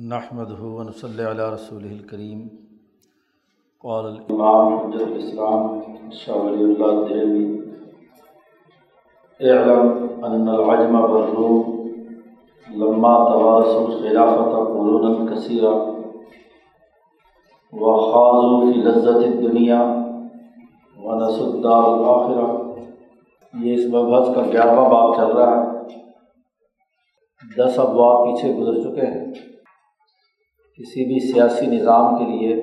نحمد ہُون صلی علیہ رسول الکریم قال امام حجت الاسلام شاہ ولی اللہ دہلوی. اعلم ان العجم بالروم لما توارث الخلافت قرونا کثیرہ وخاضوا فی لذت الدنیا ونسوا الدار الآخرہ یہ اس مبحث کا گیارہواں باب چل رہا ہے۔ دس ابواب پیچھے گزر چکے ہیں۔ کسی بھی سیاسی نظام کے لیے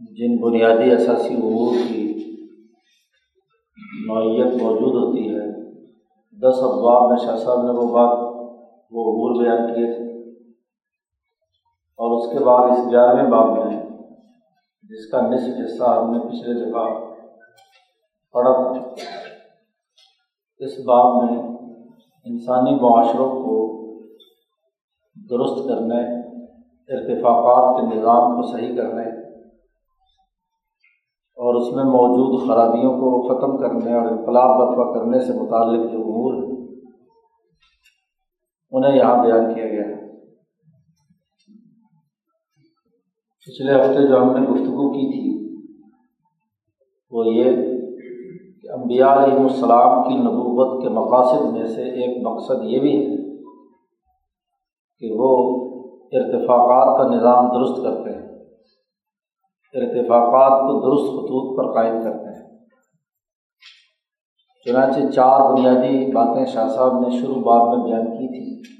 جن بنیادی اثاثی امور کی نوعیت موجود ہوتی ہے، دس ابواب میں شاہ صاحب نے وہ بات، وہ امور بیان کیے تھے۔ اور اس کے بعد اس گیارہویں باب میں، جس کا نصف حصہ ہم نے پچھلے جگہ پڑھا تھا، اس باب میں انسانی معاشروں کو درست کرنے، ارتفاقات کے نظام کو صحیح کرنے اور اس میں موجود خرابیوں کو ختم کرنے اور انقلاب برپا کرنے سے متعلق جو امور ہیں، انہیں یہاں بیان کیا گیا ہے۔ پچھلے ہفتے جو ہم نے گفتگو کی تھی، وہ یہ کہ انبیاء علیہ السلام کی نبوت کے مقاصد میں سے ایک مقصد یہ بھی ہے کہ وہ ارتفاقات کا نظام درست کرتے ہیں۔ ارتفاقات کو درست خطوط پر قائم کرتے ہیں۔ چنانچہ چار بنیادی باتیں شاہ صاحب نے شروع بات میں بیان کی تھی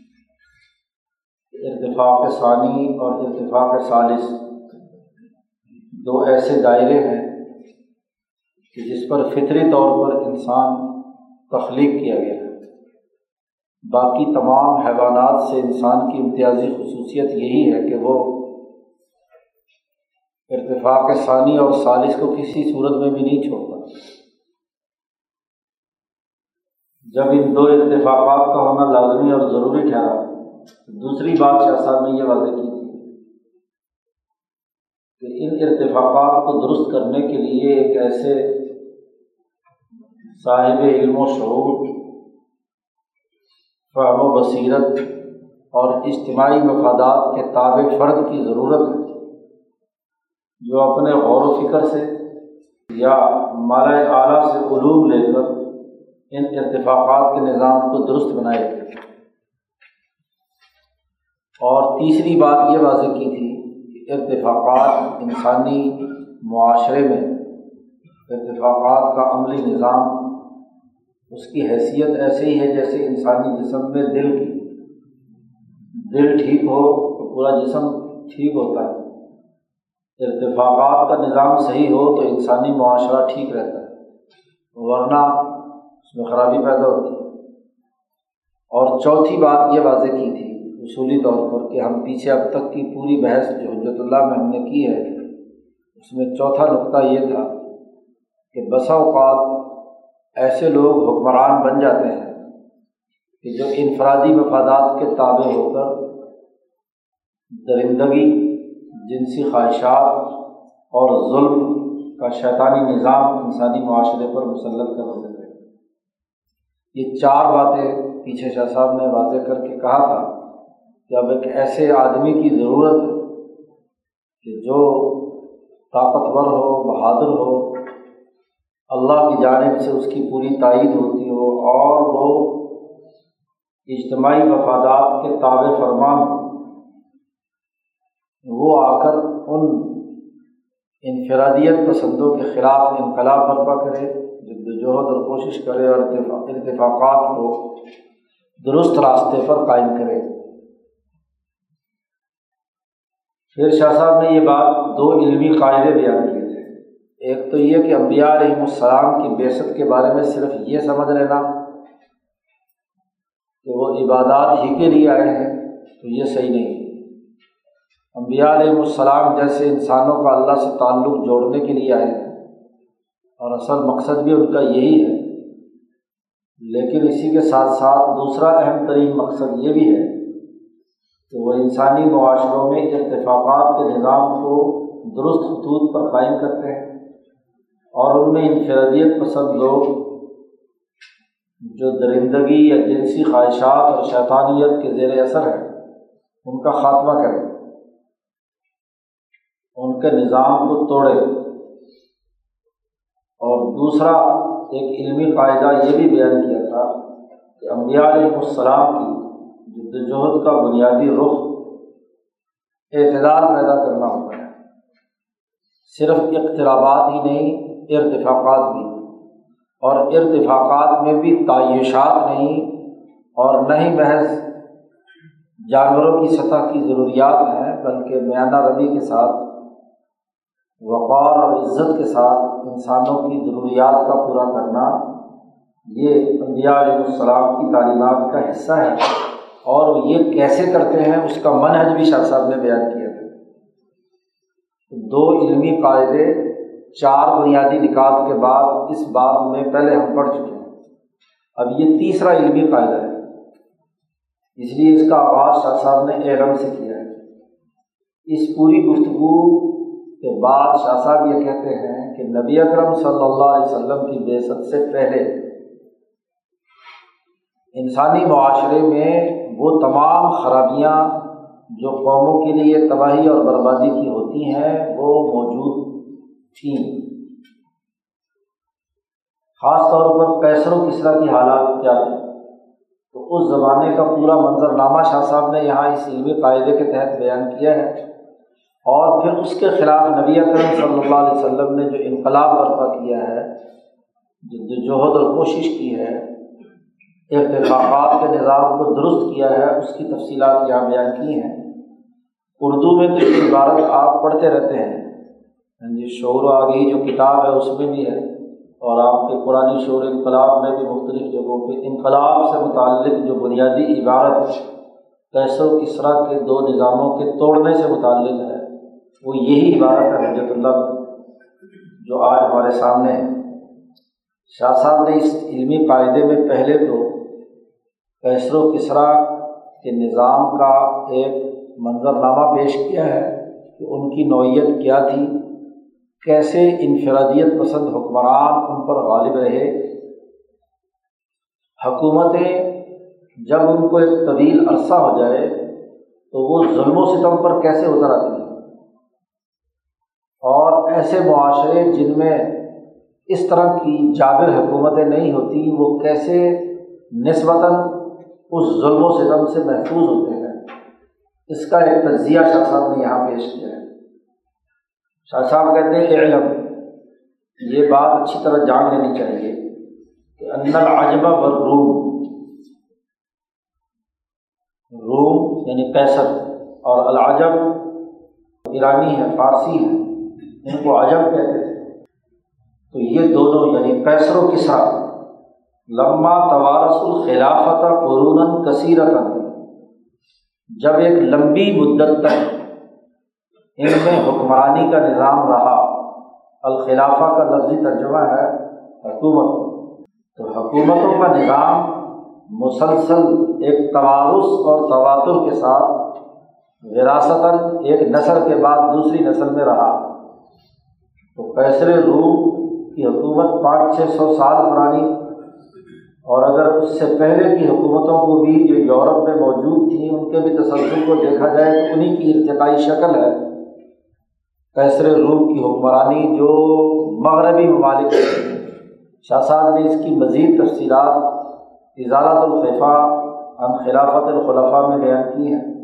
ارتفاق ثانی اور ارتفاق ثالث۔ دو ایسے دائرے ہیں کہ جس پر فطری طور پر انسان تخلیق کیا گیا۔ ہے باقی تمام حیوانات سے انسان کی امتیازی خصوصیت یہی ہے کہ وہ ارتفاق ثانی اور سالش کو کسی صورت میں بھی نہیں چھوڑتا۔ جب ان دو ارتفاقات کا ہونا لازمی اور ضروری ٹھہرا دوسری بات شاہ صاحب نے یہ واضح کی تھی کہ ان ارتفاقات کو درست کرنے کے لیے ایک ایسے صاحب علم و شعور فہم و بصیرت اور اجتماعی مفادات کے تابع فرد کی ضرورت ہے۔ جو اپنے غور و فکر سے یا مالا اعلیٰ سے علوم لے کر ان ارتفاقات کے نظام کو درست بنائے۔ اور تیسری بات یہ واضح کی تھی کہ ارتفاقات انسانی معاشرے میں ارتفاقات کا عملی نظام اس کی حیثیت ایسے ہی ہے جیسے انسانی جسم میں دل کی دل ٹھیک ہو تو پورا جسم ٹھیک ہوتا ہے۔ ارتفاقات کا نظام صحیح ہو تو انسانی معاشرہ ٹھیک رہتا ہے۔ ورنہ اس میں خرابی پیدا ہوتی ہے۔ اور چوتھی بات یہ واضح کی تھی اصولی طور پر کہ ہم پیچھے اب تک کی پوری بحث جو حجرت اللہ میں ہم نے کی ہے، اس میں چوتھا نقطہ یہ تھا کہ بسا اوقات ایسے لوگ حکمران بن جاتے ہیں کہ جو انفرادی مفادات کے تابع ہو کر درندگی، جنسی خواہشات اور ظلم کا شیطانی نظام انسانی معاشرے پر مسلط کر دیتے ہیں۔ یہ چار باتیں پیچھے شاہ صاحب نے واضح کر کے کہا تھا کہ اب ایک ایسے آدمی کی ضرورت ہے کہ جو طاقتور ہو، بہادر ہو اللہ کی جانب سے اس کی پوری تائید ہوتی ہو اور وہ اجتماعی مفادات کے تابع فرمان ہو۔ وہ آ کر ان انفرادیت پسندوں کے خلاف انقلاب برپا کرے جد وجہد اور کوشش کرے اور اتفاقات کو درست راستے پر قائم کرے۔ پھر شاہ صاحب نے یہ بات دو علمی قاعدے بیان کیے۔ ایک تو یہ کہ امبیا علیہم السلام کی بیست کے بارے میں صرف یہ سمجھ لینا کہ وہ عبادات ہی کے لیے آئے ہیں، تو یہ صحیح نہیں۔ امبیا علیہم السلام جیسے انسانوں کا اللہ سے تعلق جوڑنے کے لیے آئے ہیں، اور اصل مقصد بھی ان کا یہی ہے۔ لیکن اسی کے ساتھ ساتھ دوسرا اہم ترین مقصد یہ بھی ہے کہ وہ انسانی معاشروں میں اتفاقات کے نظام کو درست خطوط پر قائم کرتے ہیں۔ اور ان میں انفرادیت پسند لوگ جو درندگی یا جنسی خواہشات اور شیطانیت کے زیر اثر ہیں، ان کا خاتمہ کرے ان کے نظام کو توڑے اور دوسرا، ایک علمی قاعدہ یہ بھی بیان کیا تھا کہ انبیاء علیہ السلام کی جدوجہد کا بنیادی رخ اعتدال پیدا کرنا ہوتا ہے۔ صرف اختلافات ہی نہیں ارتفاقات بھی۔ اور ارتفاقات میں بھی تعیشات نہیں اور نہ ہی محض جانوروں کی سطح کی ضروریات ہیں، بلکہ میانہ ربی کے ساتھ، وقار اور عزت کے ساتھ انسانوں کی ضروریات کا پورا کرنا، یہ انبیاء علیہ السلام کی تعلیمات کا حصہ ہے۔ اور یہ کیسے کرتے ہیں، اس کا منحج بھی شاہ صاحب نے بیان کیا تھا دو علمی قاعدے چار بنیادی نکات کے بعد اس بات میں پہلے ہم پڑھ چکے ہیں۔ اب یہ تیسرا علمی قاعدہ ہے۔ اس لیے اس کا آغاز شاہ صاحب نے علم سے کیا ہے۔ اس پوری گفتگو کے بعد شاہ صاحب یہ کہتے ہیں کہ نبی اکرم صلی اللہ علیہ وسلم کی بے ست سے پہلے انسانی معاشرے میں وہ تمام خرابیاں جو قوموں کے لیے تباہی اور بربادی کی ہوتی ہیں، وہ موجود تھیں خاص طور پر کیسر و کسرا کی حالات کیا تھے؟ تو اس زمانے کا پورا منظر نامہ شاہ صاحب نے یہاں اس علمی قاعدے کے تحت بیان کیا ہے۔ اور پھر اس کے خلاف نبی اکرم صلی اللہ علیہ وسلم نے جو انقلاب برپا کیا ہے، جو جوہد اور کوشش کی ہے اتفاقات کے نظام کو درست کیا ہے، اس کی تفصیلات یہاں بیان کی ہیں۔ اردو میں تو یہ عبارت آپ پڑھتے رہتے ہیں۔ ہاں جی شعر و آگی جو کتاب ہے، اس میں بھی ہے۔ اور آپ کے پرانی شعر انقلاب میں بھی مختلف جگہوں پہ انقلاب سے متعلق جو بنیادی عبارت کیسر و کسرا کے دو نظاموں کے توڑنے سے متعلق ہے، وہ یہی عبارت ہے حجرت اللہ جو آج ہمارے سامنے ہے۔ شاہ صاحب نے اس علمی قاعدے میں پہلے تو کیسر و کسرا کے نظام کا ایک منظرنامہ پیش کیا ہے کہ ان کی نوعیت کیا تھی۔ کیسے انفرادیت پسند حکمران ان پر غالب رہے۔ حکومتیں جب ان کو ایک طویل عرصہ ہو جائے تو وہ ظلم و ستم پر کیسے اتر آتی ہیں؟ اور ایسے معاشرے جن میں اس طرح کی جابر حکومتیں نہیں ہوتی، وہ کیسے نسبتاً اس ظلم و ستم سے محفوظ ہوتے ہیں؟ اس کا ایک تجزیہ شاہ صاحب نے یہاں پیش کیا ہے۔ شاہ صاحب کہتے ہیں کہ علم یہ بات اچھی طرح جان لینی چاہیے کہ اندر عجبہ بر روم روم یعنی پیسر، اور العجب ایرانی ہے، فارسی ہے ان کو عجب کہتے تھے تو یہ دونوں یعنی پیسر و کسا لمبا توارس الخلافت قرون کثیرت جب ایک لمبی مدت تک ان میں حکمرانی کا نظام رہا۔ الخلافہ کا لفظی ترجمہ ہے حکومت۔ تو حکومتوں کا نظام مسلسل ایک توارس اور تواتر کے ساتھ وراثتاً ایک نسل کے بعد دوسری نسل میں رہا۔ تو کیسر روم کی حکومت پانچ چھ سو سال پرانی اور اگر اس سے پہلے کی حکومتوں کو بھی جو یورپ میں موجود تھیں، ان کے بھی تسلسل کو دیکھا جائے تو انہیں کی ارتقائی شکل ہے۔ کیسر روم کی حکمرانی جو مغربی ممالک شاہ صاحب نے اس کی مزید تفصیلات اضالت الخفا ہم خلافت الخلفاء میں بیان کی ہیں۔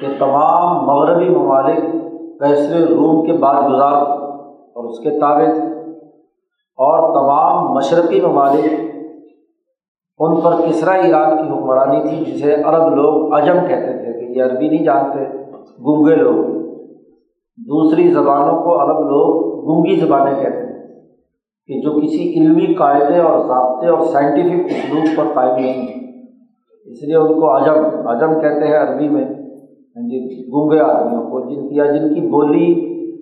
کہ تمام مغربی ممالک کیسر روم کے بعد گزار اور اس کے تابع اور تمام مشرقی ممالک ان پر کسرا ایران کی حکمرانی تھی، جسے عرب لوگ عجم کہتے تھے کہ یہ عربی نہیں جانتے، گونگے لوگ۔ دوسری زبانوں کو عرب لوگ گونگی زبانیں کہتے ہیں کہ جو کسی علمی قاعدے اور ضابطے اور سائنٹیفک اسلوب پر قائم نہیں ہیں۔ اس لیے ان کو عجم عجم کہتے ہیں عربی میں۔ ہاں جی گونگے آدمیوں کو جن کی یا جن کی بولی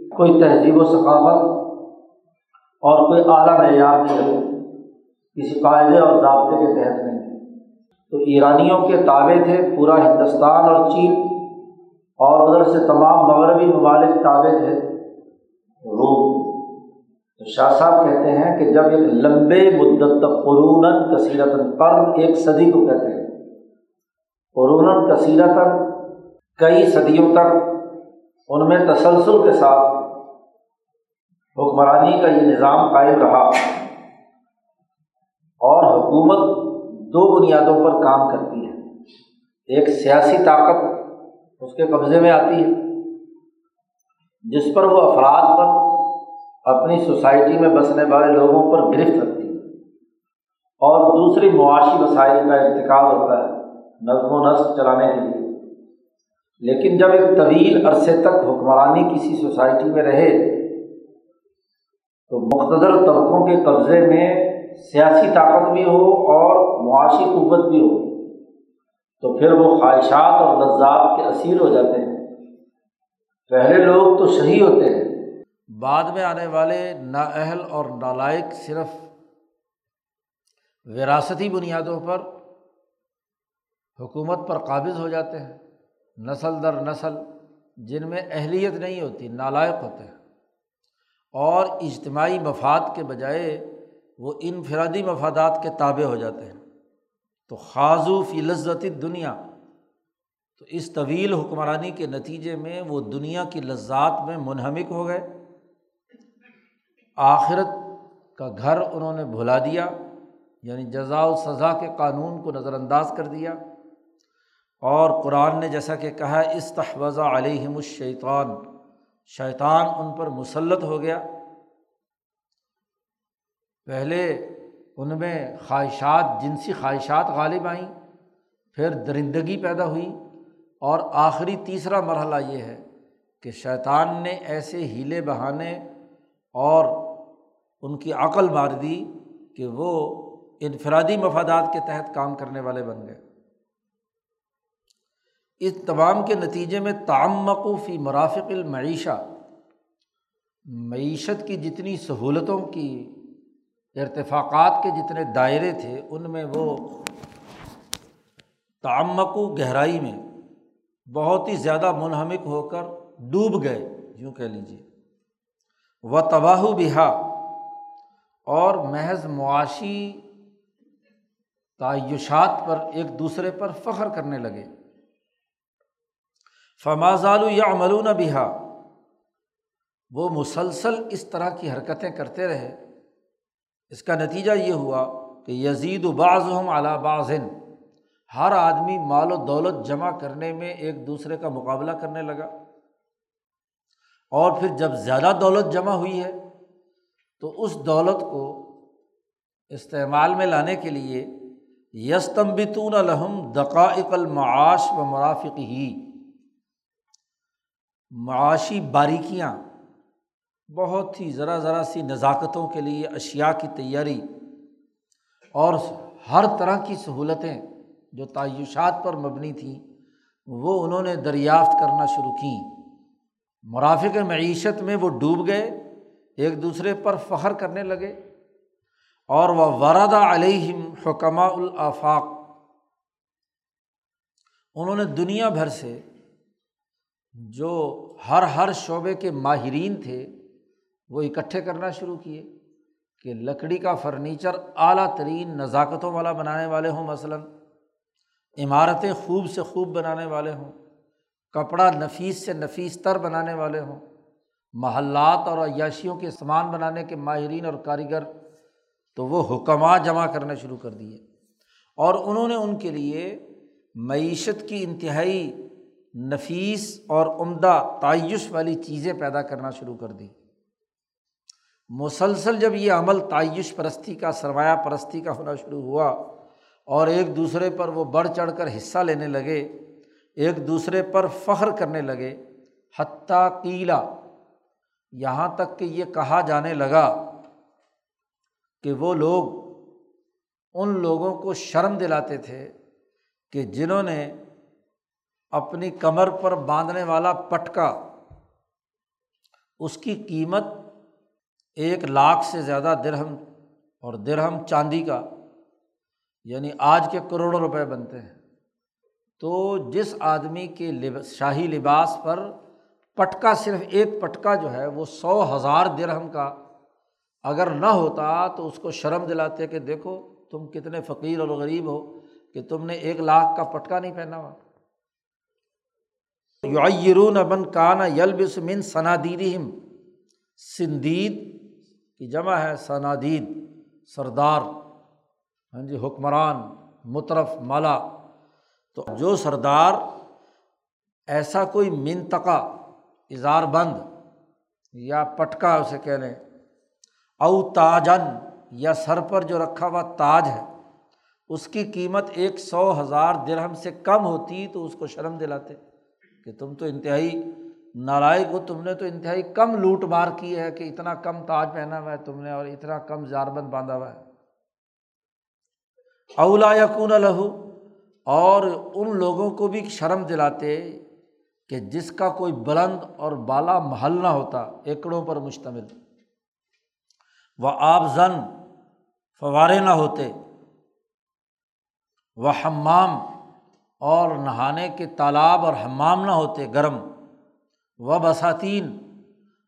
کوئی تہذیب و ثقافت اور کوئی اعلیٰ معیار نہیں کسی قاعدے اور ضابطے کے تحت نہیں۔ تو ایرانیوں کے تابع تھے پورا ہندوستان اور چین۔ اور ادھر سے تمام مغربی ممالک تابع تھے روم تو شاہ صاحب کہتے ہیں کہ جب ایک لمبے مدت تک قرون کثیرت قرن ایک صدی کو کہتے ہیں۔ قرون کثیرت کئی صدیوں تک ان میں تسلسل کے ساتھ حکمرانی کا یہ نظام قائم رہا۔ اور حکومت دو بنیادوں پر کام کرتی ہے۔ ایک سیاسی طاقت اس کے قبضے میں آتی ہے جس پر وہ افراد پر اپنی سوسائٹی میں بسنے والے لوگوں پر گرفت رکھتی ہے اور دوسری معاشی وسائل کا انتقال ہوتا ہے نظم و نسق چلانے کے لیے۔ لیکن جب ایک طویل عرصے تک حکمرانی کسی سوسائٹی میں رہے، تو مختصر طبقوں کے قبضے میں سیاسی طاقت بھی ہو اور معاشی قوت بھی ہو۔ تو پھر وہ خواہشات اور لذات کے اسیر ہو جاتے ہیں۔ پہلے لوگ تو صحیح ہوتے ہیں۔ بعد میں آنے والے نااہل اور نالائق صرف وراثتی بنیادوں پر حکومت پر قابض ہو جاتے ہیں۔ نسل در نسل جن میں اہلیت نہیں ہوتی، نالائق ہوتے ہیں۔ اور اجتماعی مفاد کے بجائے وہ انفرادی مفادات کے تابع ہو جاتے ہیں۔ تو خاضو فی لذت دنیا تو اس طویل حکمرانی کے نتیجے میں وہ دنیا کی لذات میں منہمک ہو گئے۔ آخرت کا گھر انہوں نے بھلا دیا یعنی جزا و سزا کے قانون کو نظر انداز کر دیا۔ اور قرآن نے جیسا کہ کہا استحوذہ علیہم الشیطان۔ شیطان ان پر مسلط ہو گیا۔ پہلے ان میں خواہشات، جنسی خواہشات غالب آئیں، پھر درندگی پیدا ہوئی اور آخری تیسرا مرحلہ یہ ہے کہ شیطان نے ایسے ہیلے بہانے اور ان کی عقل مار دی کہ وہ انفرادی مفادات کے تحت کام کرنے والے بن گئے۔ اس تمام کے نتیجے میں تعمقوفی مرافق المعیشہ، معیشت کی جتنی سہولتوں کی ارتفاقات کے جتنے دائرے تھے، ان میں وہ تعمق و گہرائی میں بہت ہی زیادہ منہمک ہو کر ڈوب گئے، یوں کہہ لیجیے و تباہ بہا اور محض معاشی تعیشات پر ایک دوسرے پر فخر کرنے لگے۔ فمازال یا عملون بہا وہ مسلسل اس طرح کی حرکتیں کرتے رہے۔ اس کا نتیجہ یہ ہوا کہ یزید و بعض۔ ہم اعلیٰ بعضن ہر آدمی مال و دولت جمع کرنے میں ایک دوسرے کا مقابلہ کرنے لگا۔ اور پھر جب زیادہ دولت جمع ہوئی ہے، تو اس دولت کو استعمال میں لانے کے لیے یستمبتون الحم دقائق المعاش و مرافق ہی معاشی باریکیاں بہت ہی ذرا ذرا سی نزاکتوں کے لیے اشیا کی تیاری اور ہر طرح کی سہولتیں جو تعیشات پر مبنی تھیں، وہ انہوں نے دریافت کرنا شروع کیں مرافق معیشت میں وہ ڈوب گئے، ایک دوسرے پر فخر کرنے لگے اور وہ وردا علیہم حکمہ الافاق۔ انہوں نے دنیا بھر سے جو ہر ہر شعبے کے ماہرین تھے وہ اکٹھے کرنا شروع کیے کہ لکڑی کا فرنیچر اعلیٰ ترین نزاکتوں والا بنانے والے ہوں، مثلاً عمارتیں خوب سے خوب بنانے والے ہوں، کپڑا نفیس سے نفیس تر بنانے والے ہوں، محلات اور عیاشیوں کے سامان بنانے کے ماہرین اور کاریگر، تو وہ حکمات جمع کرنے شروع کر دیے۔ اور انہوں نے ان کے لیے معیشت کی انتہائی نفیس اور عمدہ تعیش والی چیزیں پیدا کرنا شروع کر دی۔ مسلسل جب یہ عمل تعیش پرستی کا، سرمایہ پرستی کا ہونا شروع ہوا اور ایک دوسرے پر وہ بڑھ چڑھ کر حصہ لینے لگے، ایک دوسرے پر فخر کرنے لگے، حتیٰ قیلا یہاں تک کہ یہ کہا جانے لگا کہ وہ لوگ ان لوگوں کو شرم دلاتے تھے کہ جنہوں نے اپنی کمر پر باندھنے والا پٹکا، اس کی قیمت ایک لاکھ سے زیادہ درہم اور درہم چاندی کا یعنی آج کے کروڑوں روپے بنتے ہیں۔ تو جس آدمی کے شاہی لباس پر پٹکا صرف ایک پٹکا جو ہے وہ سو ہزار درہم کا اگر نہ ہوتا تو اس کو شرم دلاتے کہ دیکھو تم کتنے فقیر اور غریب ہو کہ تم نے ایک لاکھ کا پٹکا نہیں پہنا ہوا۔ یورون ابن کانا یلبس من سنادیدہم سندید کی جمع ہے سنادید، سردار ہاں جی حکمران، مترف، مالا۔ تو جو سردار ایسا کوئی منتقا اظہار بند یا پٹکا اسے کہہ لیں، او تاجن یا سر پر جو رکھا ہوا تاج ہے، اس کی قیمت ایک سو ہزار درہم سے کم ہوتی تو اس کو شرم دلاتے کہ تم تو انتہائی نالائق ہو تم نے تو انتہائی کم لوٹ مار کی ہے کہ اتنا کم تاج پہنا ہوا ہے تم نے اور اتنا کم زاربند باندھا ہوا ہے۔ اولا یقون لہو، اور ان لوگوں کو بھی شرم دلاتے کہ جس کا کوئی بلند اور بالا محل نہ ہوتا، ایکڑوں پر مشتمل۔ وہ آب زن، فوارے نہ ہوتے۔ وہ ہمام اور نہانے کے تالاب اور حمام نہ ہوتے، گرم۔ و بساتین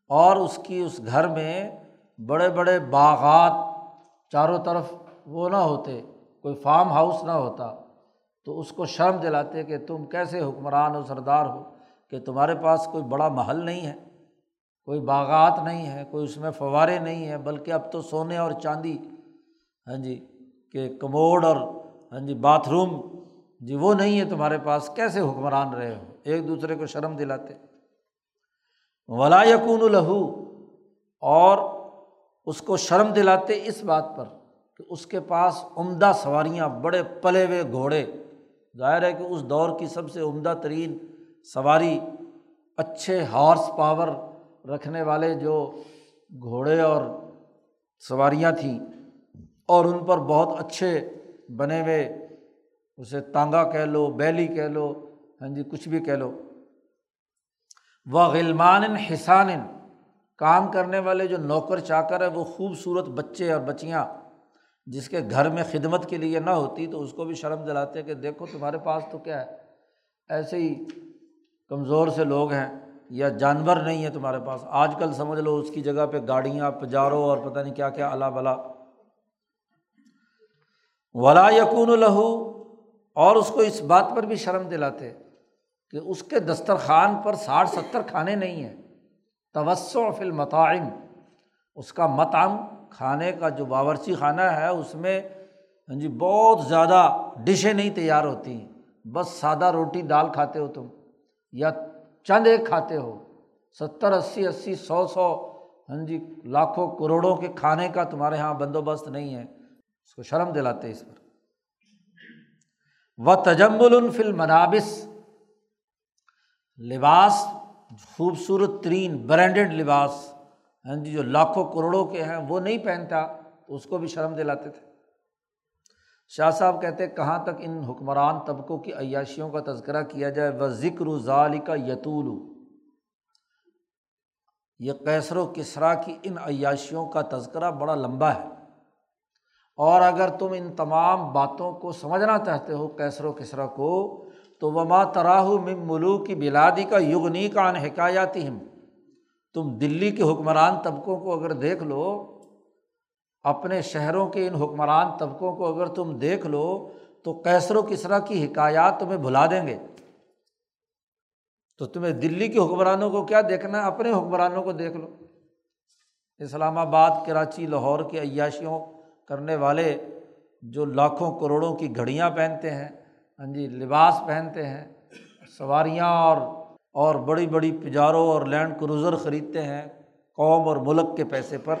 اور اس کی اس گھر میں بڑے بڑے باغات چاروں طرف وہ نہ ہوتے، کوئی فارم ہاؤس نہ ہوتا۔ تو اس کو شرم دلاتے کہ تم کیسے حکمران ہو سردار ہو کہ تمہارے پاس کوئی بڑا محل نہیں ہے، کوئی باغات نہیں ہے، کوئی اس میں فوارے نہیں ہیں، بلکہ اب تو سونے اور چاندی۔ ہاں جی کہ کموڈ اور ہاں جی باتھ روم جی وہ نہیں ہے تمہارے پاس، کیسے حکمران رہے ہو؟ ایک دوسرے کو شرم دلاتے۔ ولا یقون الہو اور اس کو شرم دلاتے اس بات پر کہ اس کے پاس عمدہ سواریاں، بڑے پلے ہوئے گھوڑے۔ ظاہر ہے کہ اس دور کی سب سے عمدہ ترین سواری اچھے ہارس پاور رکھنے والے جو گھوڑے اور سواریاں تھیں اور ان پر بہت اچھے بنے ہوئے، اسے تانگا کہہ لو، بیلی کہہ لو ہاں جی کچھ بھی کہہ لو۔ وہ غلمان حسان کام کرنے والے جو نوکر چاکر ہے وہ خوبصورت بچے اور بچیاں، جس کے گھر میں خدمت کے لیے نہ ہوتی تو اس کو بھی شرم دلاتے کہ دیکھو تمہارے پاس تو کیا ہے؟ ایسے ہی کمزور سے لوگ ہیں یا جانور نہیں ہے تمہارے پاس۔ آج کل سمجھ لو اس کی جگہ پہ گاڑیاں، پجارو اور پتہ نہیں کیا کیا اللہ بلا۔ ولا یقون لہو اور اس کو اس بات پر بھی شرم دلاتے۔ کہ اس کے دسترخوان پر ساٹھ ستر کھانے نہیں ہیں۔ توسع فل متعم اس کا متعم کھانے کا جو باورچی خانہ ہے، اس میں ہاں جی بہت زیادہ ڈشیں نہیں تیار ہوتی ہیں۔ بس سادہ روٹی دال کھاتے ہو تم، یا چند ایک کھاتے ہو۔ ستر، اسی اسی، سو سو ہاں جی لاکھوں کروڑوں کے کھانے کا تمہارے یہاں بندوبست نہیں ہے۔ اس کو شرم دلاتے اس پر۔ و تجمل الفل منابس لباس، خوبصورت ترین برانڈیڈ لباس ہاں جی جو لاکھوں کروڑوں کے ہیں، وہ نہیں پہنتا، تو اس کو بھی شرم دلاتے تھے۔ شاہ صاحب کہتے کہاں تک ان حکمران طبقوں کی عیاشیوں کا تذکرہ کیا جائے؟ و ذکر ظال کا یتول یہ کیسر و کسرا کی ان عیاشیوں کا تذکرہ بڑا لمبا ہے۔ اور اگر تم ان تمام باتوں کو سمجھنا چاہتے ہو کیسر و کسرا کو تو وما تراہ مم ملوک کی بلادی کا یغنی کا ان حکایاتی ہم تم دلی کے حکمران طبقوں کو اگر دیکھ لو، اپنے شہروں کے ان حکمران طبقوں کو اگر تم دیکھ لو، تو کیسر و کسرا کی حکایات تمہیں بھلا دیں گے۔ تو تمہیں دلی کے حکمرانوں کو کیا دیکھنا ہے؟ اپنے حکمرانوں کو دیکھ لو۔ اسلام آباد، کراچی، لاہور کی عیاشیوں کرنے والے جو لاکھوں کروڑوں کی گھڑیاں پہنتے ہیں ہاں جی لباس پہنتے ہیں، سواریاں اور اور بڑی بڑی پجاروں اور لینڈ کروزر خریدتے ہیں قوم اور ملک کے پیسے پر۔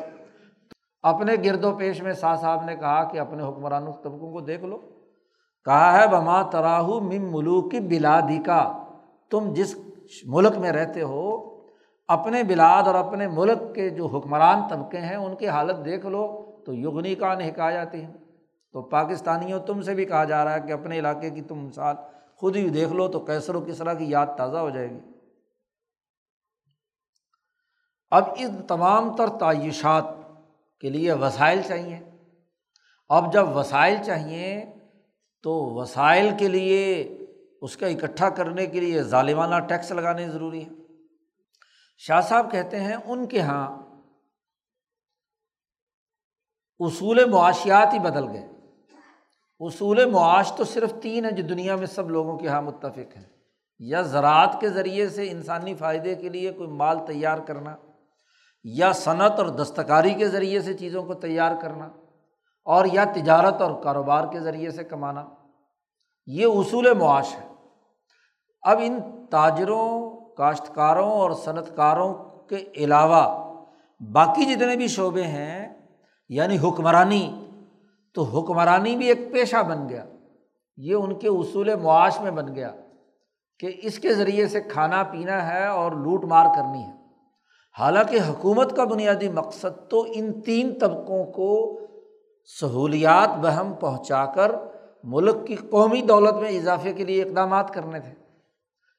اپنے گرد و پیش میں شاہ صاحب نے کہا کہ اپنے حکمران طبقوں کو دیکھ لو۔ کہا ہے بما تراہ مم ملوک کی بلادی کا تم جس ملک میں رہتے ہو، اپنے بلاد اور اپنے ملک کے جو حکمران طبقے ہیں، ان کی حالت دیکھ لو تو یغنی کا حکایاتی ہیں تو پاکستانیوں تم سے بھی کہا جا رہا ہے کہ اپنے علاقے کی تم مثال خود ہی دیکھ لو تو کیسر و کسرا کی یاد تازہ ہو جائے گی۔ اب ان تمام تر تعیشات کے لیے وسائل چاہیے۔ اب جب وسائل چاہیے تو وسائل کے لیے اس کا اکٹھا کرنے کے لیے ظالمانہ ٹیکس لگانے ضروری ہے شاہ صاحب کہتے ہیں ان کے یہاں اصول معاشیات ہی بدل گئے۔ اصول معاش تو صرف تین ہیں جو دنیا میں سب لوگوں کے یہاں متفق ہیں۔ یا زراعت کے ذریعے سے انسانی فائدے کے لیے کوئی مال تیار کرنا، یا صنعت اور دستکاری کے ذریعے سے چیزوں کو تیار کرنا، اور یا تجارت اور کاروبار کے ذریعے سے کمانا۔ یہ اصول معاش ہے اب ان تاجروں، کاشتکاروں اور صنعت کاروں کے علاوہ باقی جتنے بھی شعبے ہیں یعنی حکمرانی تو حکمرانی بھی ایک پیشہ بن گیا۔ یہ ان کے اصول معاش میں بن گیا کہ اس کے ذریعے سے کھانا پینا ہے اور لوٹ مار کرنی ہے۔ حالانکہ حکومت کا بنیادی مقصد تو ان تین طبقوں کو سہولیات بہم پہنچا کر ملک کی قومی دولت میں اضافے کے لیے اقدامات کرنے تھے۔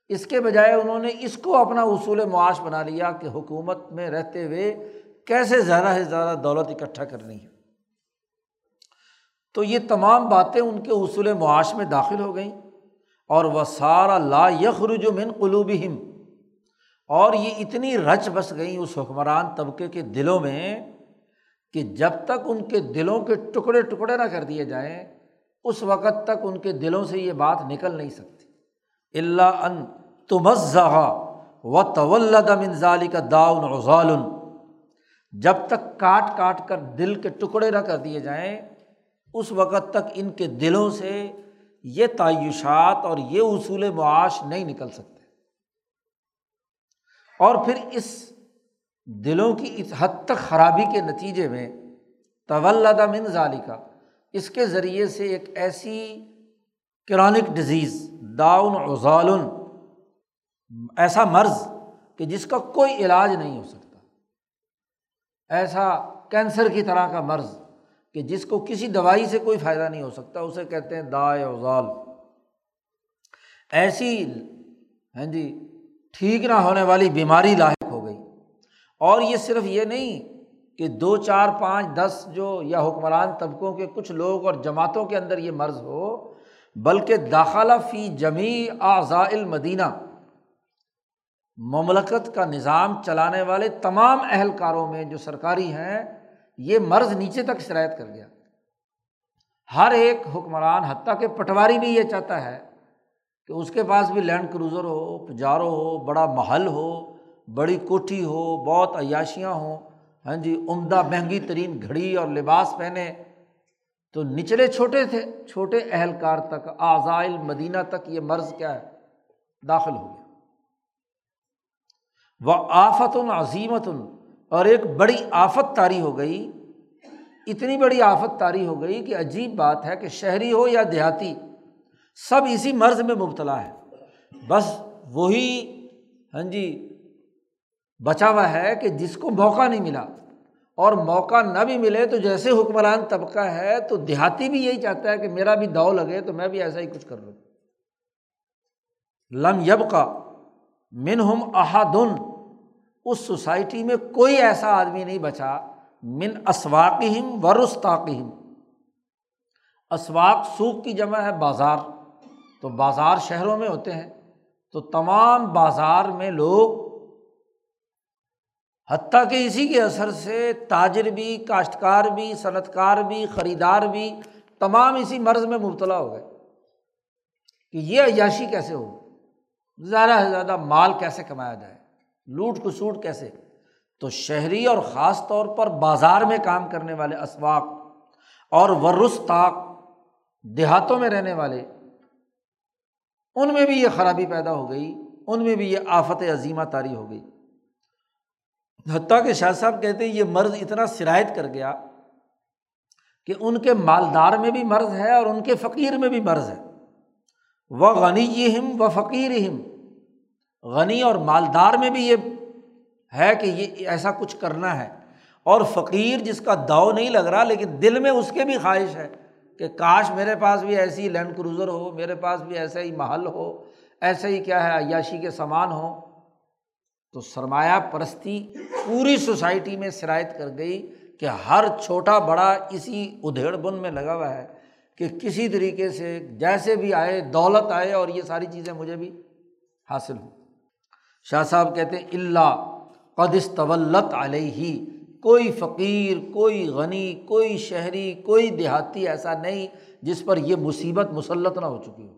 اس کے بجائے انہوں نے اس کو اپنا اصول معاش بنا لیا کہ حکومت میں رہتے ہوئے کیسے زیادہ سے زیادہ دولت اکٹھا کرنی ہے۔ تو یہ تمام باتیں ان کے اصول معاش میں داخل ہو گئیں۔ اور وہ سارا لا یخرج من قلوبہم۔ اور یہ اتنی رچ بس گئیں اس حکمران طبقے کے دلوں میں کہ جب تک ان کے دلوں کے ٹکڑے ٹکڑے نہ کر دیے جائیں، اس وقت تک ان کے دلوں سے یہ بات نکل نہیں سکتی۔ اللہ ان تمزہ و طولد منظالی کا داؤن غزال جب تک کاٹ کاٹ کر دل کے ٹکڑے نہ کر دیے جائیں اس وقت تک ان کے دلوں سے یہ تعیشات اور یہ اصول معاش نہیں نکل سکتے۔ اور پھر اس دلوں کی اس حد تک خرابی کے نتیجے میں طولد من ظالی کا اس کے ذریعے سے ایک ایسی کرانک ڈزیز داؤن غزال ایسا مرض کہ جس کا کوئی علاج نہیں ہو سکتا۔ ایسا کینسر کی طرح کا مرض۔ کہ جس کو کسی دوائی سے کوئی فائدہ نہیں ہو سکتا، اسے کہتے ہیں دا اوزال ایسی ہاں جی ٹھیک نہ ہونے والی بیماری لاحق ہو گئی۔ اور یہ صرف یہ نہیں کہ دو، چار، پانچ، دس جو یا حکمران طبقوں کے کچھ لوگ اور جماعتوں کے اندر یہ مرض ہو، بلکہ داخلہ فی جمی اعضاء المدینہ، مملکت کا نظام چلانے والے تمام اہلکاروں میں جو سرکاری ہیں یہ مرض نیچے تک شرائط کر گیا۔ ہر ایک حکمران حتیٰ کہ پٹواری بھی یہ چاہتا ہے کہ اس کے پاس بھی لینڈ کروزر ہو پجارو ہو، بڑا محل ہو، بڑی کوٹھی ہو، بہت عیاشیاں ہوں ہاں جی عمدہ مہنگی ترین گھڑی اور لباس پہنے۔ تو نچلے چھوٹے تھے، چھوٹے اہلکار تک، آزائل مدینہ تک یہ مرض کیا ہے؟ داخل ہو گیا۔ وہ آفت عظیمت اور ایک بڑی آفت تاری ہو گئی، اتنی بڑی آفت تاری ہو گئی کہ عجیب بات ہے کہ شہری ہو یا دیہاتی، سب اسی مرض میں مبتلا ہے۔ بس وہی ہاں جی بچا ہوا ہے کہ جس کو موقع نہیں ملا۔ اور موقع نہ بھی ملے تو جیسے حکمران طبقہ ہے تو دیہاتی بھی یہی چاہتا ہے کہ میرا بھی داؤ لگے تو میں بھی ایسا ہی کچھ کر لوں۔ لم یب کا من ہم احادن اس سوسائٹی میں کوئی ایسا آدمی نہیں بچا، من اسواقم و رستاقم اسواق سوکھ کی جمع ہے بازار۔ تو بازار شہروں میں ہوتے ہیں۔ تو تمام بازار میں لوگ، حتیٰ کہ اسی کے اثر سے تاجر بھی، کاشتکار بھی صنعت کار بھی، خریدار بھی، تمام اسی مرض میں مبتلا ہو گئے۔ کہ یہ عیاشی کیسے ہو زیادہ سے زیادہ مال کیسے کمایا جائے؟ لوٹ کسوٹ کیسے؟ تو شہری اور خاص طور پر بازار میں کام کرنے والے اسواق اور ورس طاق دیہاتوں میں رہنے والے، ان میں بھی یہ خرابی پیدا ہو گئی، ان میں بھی یہ آفت عظیمہ تاری ہو گئی۔ حتیٰ کہ شاہ صاحب کہتے ہیں یہ مرض اتنا شرائط کر گیا کہ ان کے مالدار میں بھی مرض ہے اور ان کے فقیر میں بھی مرض ہے۔ وہ غنی ہم و فقیر ہم غنی اور مالدار میں بھی یہ ہے کہ یہ ایسا کچھ کرنا ہے۔ اور فقیر جس کا داؤ نہیں لگ رہا لیکن دل میں اس کے بھی خواہش ہے کہ کاش میرے پاس بھی ایسی لینڈ کروزر ہو، میرے پاس بھی ایسا ہی محل ہو، ایسا ہی کیا ہے عیاشی کے سامان ہو تو سرمایہ پرستی پوری سوسائٹی میں شرائط کر گئی کہ ہر چھوٹا بڑا اسی ادھیڑ بن میں لگا ہوا ہے کہ کسی طریقے سے جیسے بھی آئے، دولت آئے اور یہ ساری چیزیں مجھے بھی حاصل ہوں۔ شاہ صاحب کہتے ہیں، اللہ قدس طولت علیہ۔ ہی کوئی فقیر، کوئی غنی، کوئی شہری، کوئی دیہاتی ایسا نہیں جس پر یہ مصیبت مسلط نہ ہو چکی ہو۔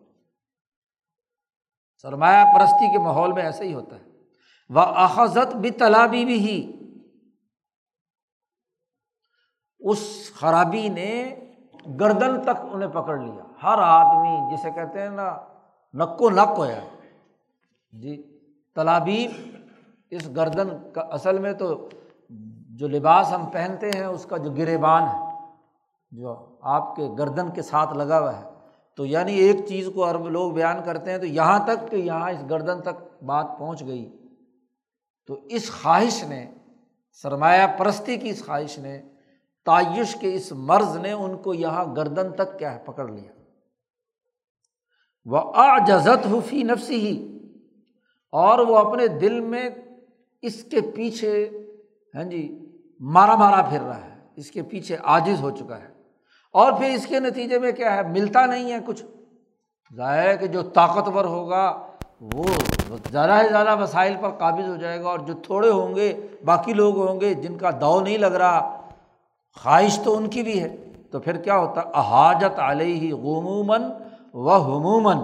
سرمایہ پرستی کے ماحول میں ایسا ہی ہوتا ہے۔ وہ احزت بھی تلابی بھی ہی اس خرابی نے گردن تک انہیں پکڑ لیا۔ ہر آدمی جسے کہتے ہیں نا، نکو نک ہوا جی۔ تلابیب اس گردن کا اصل میں تو جو لباس ہم پہنتے ہیں، اس کا جو گریبان ہے، جو آپ کے گردن کے ساتھ لگا ہوا ہے۔ تو یعنی ایک چیز کو عرب لوگ بیان کرتے ہیں تو یہاں تک کہ یہاں اس گردن تک بات پہنچ گئی۔ تو اس خواہش نے، سرمایہ پرستی کی اس خواہش نے، تعیش کے اس مرض نے ان کو یہاں گردن تک کیا ہے، پکڑ لیا۔ وہ آجزت حفی نفسی ہی اور وہ اپنے دل میں اس کے پیچھے ہاں جی مارا مارا پھر رہا ہے، اس کے پیچھے عاجز ہو چکا ہے۔ اور پھر اس کے نتیجے میں کیا ہے؟ ملتا نہیں ہے کچھ۔ ظاہر ہے کہ جو طاقتور ہوگا، وہ زیادہ سے زیادہ وسائل پر قابض ہو جائے گا اور جو تھوڑے ہوں گے، باقی لوگ ہوں گے، جن کا دو نہیں لگ رہا، خواہش تو ان کی بھی ہے۔ تو پھر کیا ہوتا؟ احاجت علیہ غموماً و حموماً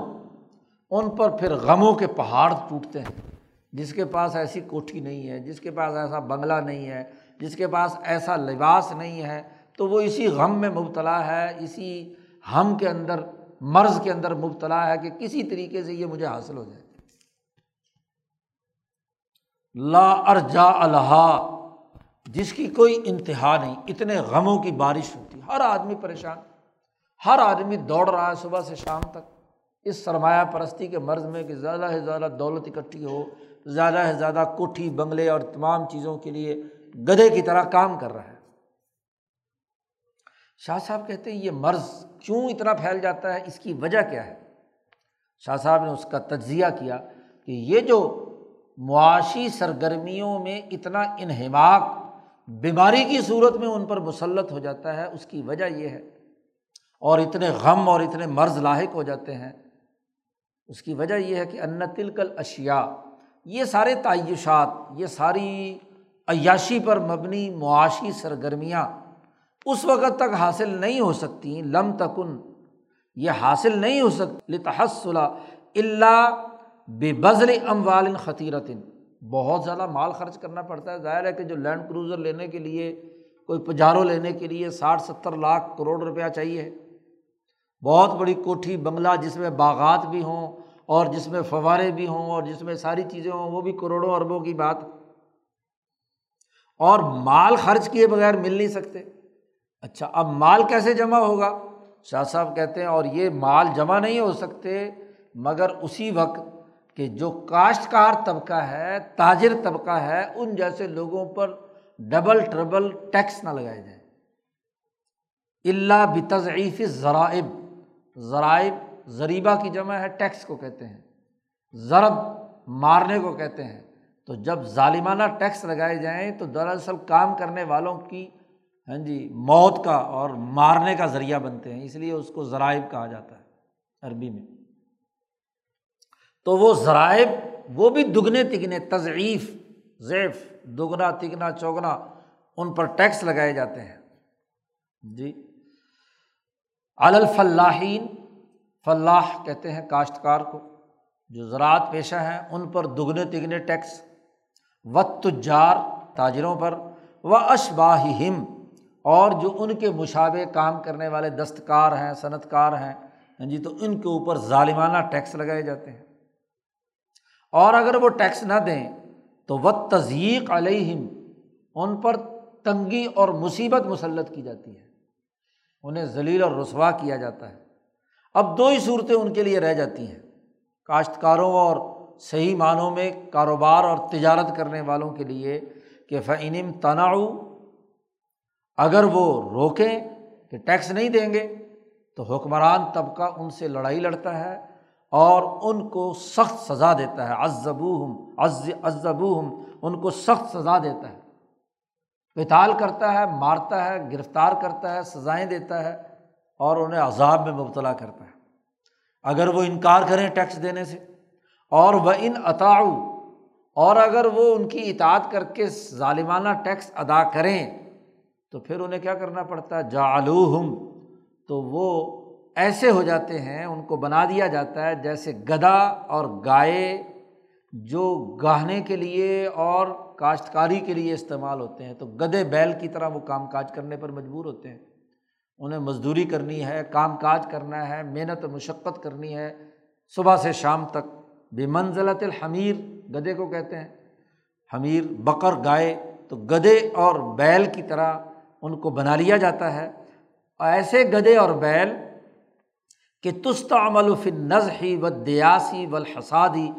ان پر پھر غموں کے پہاڑ ٹوٹتے ہیں۔ جس کے پاس ایسی کوٹھی نہیں ہے، جس کے پاس ایسا بنگلہ نہیں ہے، جس کے پاس ایسا لباس نہیں ہے، تو وہ اسی غم میں مبتلا ہے، اسی ہم کے اندر، مرض کے اندر مبتلا ہے کہ کسی طریقے سے یہ مجھے حاصل ہو جائے۔ لا ارجا اللہ جس کی کوئی انتہا نہیں، اتنے غموں کی بارش ہوتی، ہر آدمی پریشان، ہر آدمی دوڑ رہا ہے صبح سے شام تک۔ اس سرمایہ پرستی کے مرض میں کہ زیادہ سے زیادہ دولت اکٹھی ہو، زیادہ سے زیادہ کوٹھی، بنگلے اور تمام چیزوں کے لیے گدے کی طرح کام کر رہا ہے۔ شاہ صاحب کہتے ہیں یہ مرض کیوں اتنا پھیل جاتا ہے؟ اس کی وجہ کیا ہے؟ شاہ صاحب نے اس کا تجزیہ کیا کہ یہ جو معاشی سرگرمیوں میں اتنا انہماک، بیماری کی صورت میں ان پر مسلط ہو جاتا ہے، اس کی وجہ یہ ہے۔ اور اتنے غم اور اتنے مرض لاحق ہو جاتے ہیں۔ اس کی وجہ یہ ہے کہ ان تلکل اشیا یہ سارے تعیشات، یہ ساری عیاشی پر مبنی معاشی سرگرمیاں اس وقت تک حاصل نہیں ہو سکتی، لم تکن، یہ حاصل نہیں ہو سکتی لتحصلہ اللہ بے بزل ام والن خطیرتن بہت زیادہ مال خرچ کرنا پڑتا ہے، ظاہر ہے کہ جو لینڈ کروزر لینے کے لیے، کوئی پجارو لینے کے لیے ساٹھ ستر لاکھ کروڑ روپیہ چاہیے۔ بہت بڑی کوٹھی بنگلہ جس میں باغات بھی ہوں اور جس میں فوارے بھی ہوں اور جس میں ساری چیزیں ہوں، وہ بھی کروڑوں اربوں کی بات۔ اور مال خرچ کیے بغیر مل نہیں سکتے۔ اچھا اب مال کیسے جمع ہوگا؟ شاہ صاحب کہتے ہیں، اور یہ مال جمع نہیں ہو سکتے، مگر اسی وقت کہ جو کاشتکار طبقہ ہے، تاجر طبقہ ہے، ان جیسے لوگوں پر ڈبل، ٹربل ٹیکس نہ لگائے جائیں۔ اللہ بتضعیف ذرائب ذرائب ذریبہ کی جمع ہے، ٹیکس کو کہتے ہیں۔ ضرب مارنے کو کہتے ہیں۔ تو جب ظالمانہ ٹیکس لگائے جائیں تو دراصل کام کرنے والوں کی ہاں جی موت کا اور مارنے کا ذریعہ بنتے ہیں۔ اس لیے اس کو ذرائب کہا جاتا ہے عربی میں۔ تو وہ ذرائب، وہ بھی دگنے تگنے، تضعیف ضیف دگنا، تگنا، چوگنا، ان پر ٹیکس لگائے جاتے ہیں۔ جی۔ الفلاحین فلاح کہتے ہیں کاشتکار کو، جو زراعت پیشہ ہیں، ان پر دگنے تگنے ٹیکس و تجار تاجروں پر و اشباہم اور جو ان کے مشابے کام کرنے والے دستکار ہیں صنعت کار ہیں ہاں جی تو ان کے اوپر ظالمانہ ٹیکس لگائے جاتے ہیں۔ اور اگر وہ ٹیکس نہ دیں، تو و تضیق علیہم ان پر تنگی اور مصیبت مسلط کی جاتی ہے۔ انہیں ذلیل اور رسوا کیا جاتا ہے۔ اب دو ہی صورتیں ان کے لیے رہ جاتی ہیں۔ کاشتکاروں اور صحیح معنوں میں کاروبار اور تجارت کرنے والوں کے لیے کہ فعنم تناؤ اگر وہ روکیں کہ ٹیکس نہیں دیں گے، تو حکمران طبقہ ان سے لڑائی لڑتا ہے اور ان کو سخت سزا دیتا ہے۔ ازبو ہم ہم ان کو سخت سزا دیتا ہے۔ پتال کرتا ہے، مارتا ہے، گرفتار کرتا ہے، سزائیں دیتا ہے اور انہیں عذاب میں مبتلا کرتا ہے۔ اگر وہ انکار کریں ٹیکس دینے سے، اور وہ ان عطاؤ اور اگر وہ ان کی اطاعت کر کے ظالمانہ ٹیکس ادا کریں، تو پھر انہیں کیا کرنا پڑتا؟ ہے جا ہم تو وہ ایسے ہو جاتے ہیں، ان کو بنا دیا جاتا ہے جیسے گدا اور گائے، جو گاہنے کے لیے اور کاشتکاری کے لیے استعمال ہوتے ہیں۔ تو گدے بیل کی طرح وہ کام کاج کرنے پر مجبور ہوتے ہیں۔ انہیں مزدوری کرنی ہے، کام کاج کرنا ہے، محنت مشقت کرنی ہے۔ صبح سے شام تک بے منزلت الحمیر، گدے کو کہتے ہیں۔ حمیر بکر گائے، تو گدے اور بیل کی طرح ان کو بنا لیا جاتا ہے۔ ایسے گدے اور بیل کہ تست عمل و فنز و دیاسی و الحسادی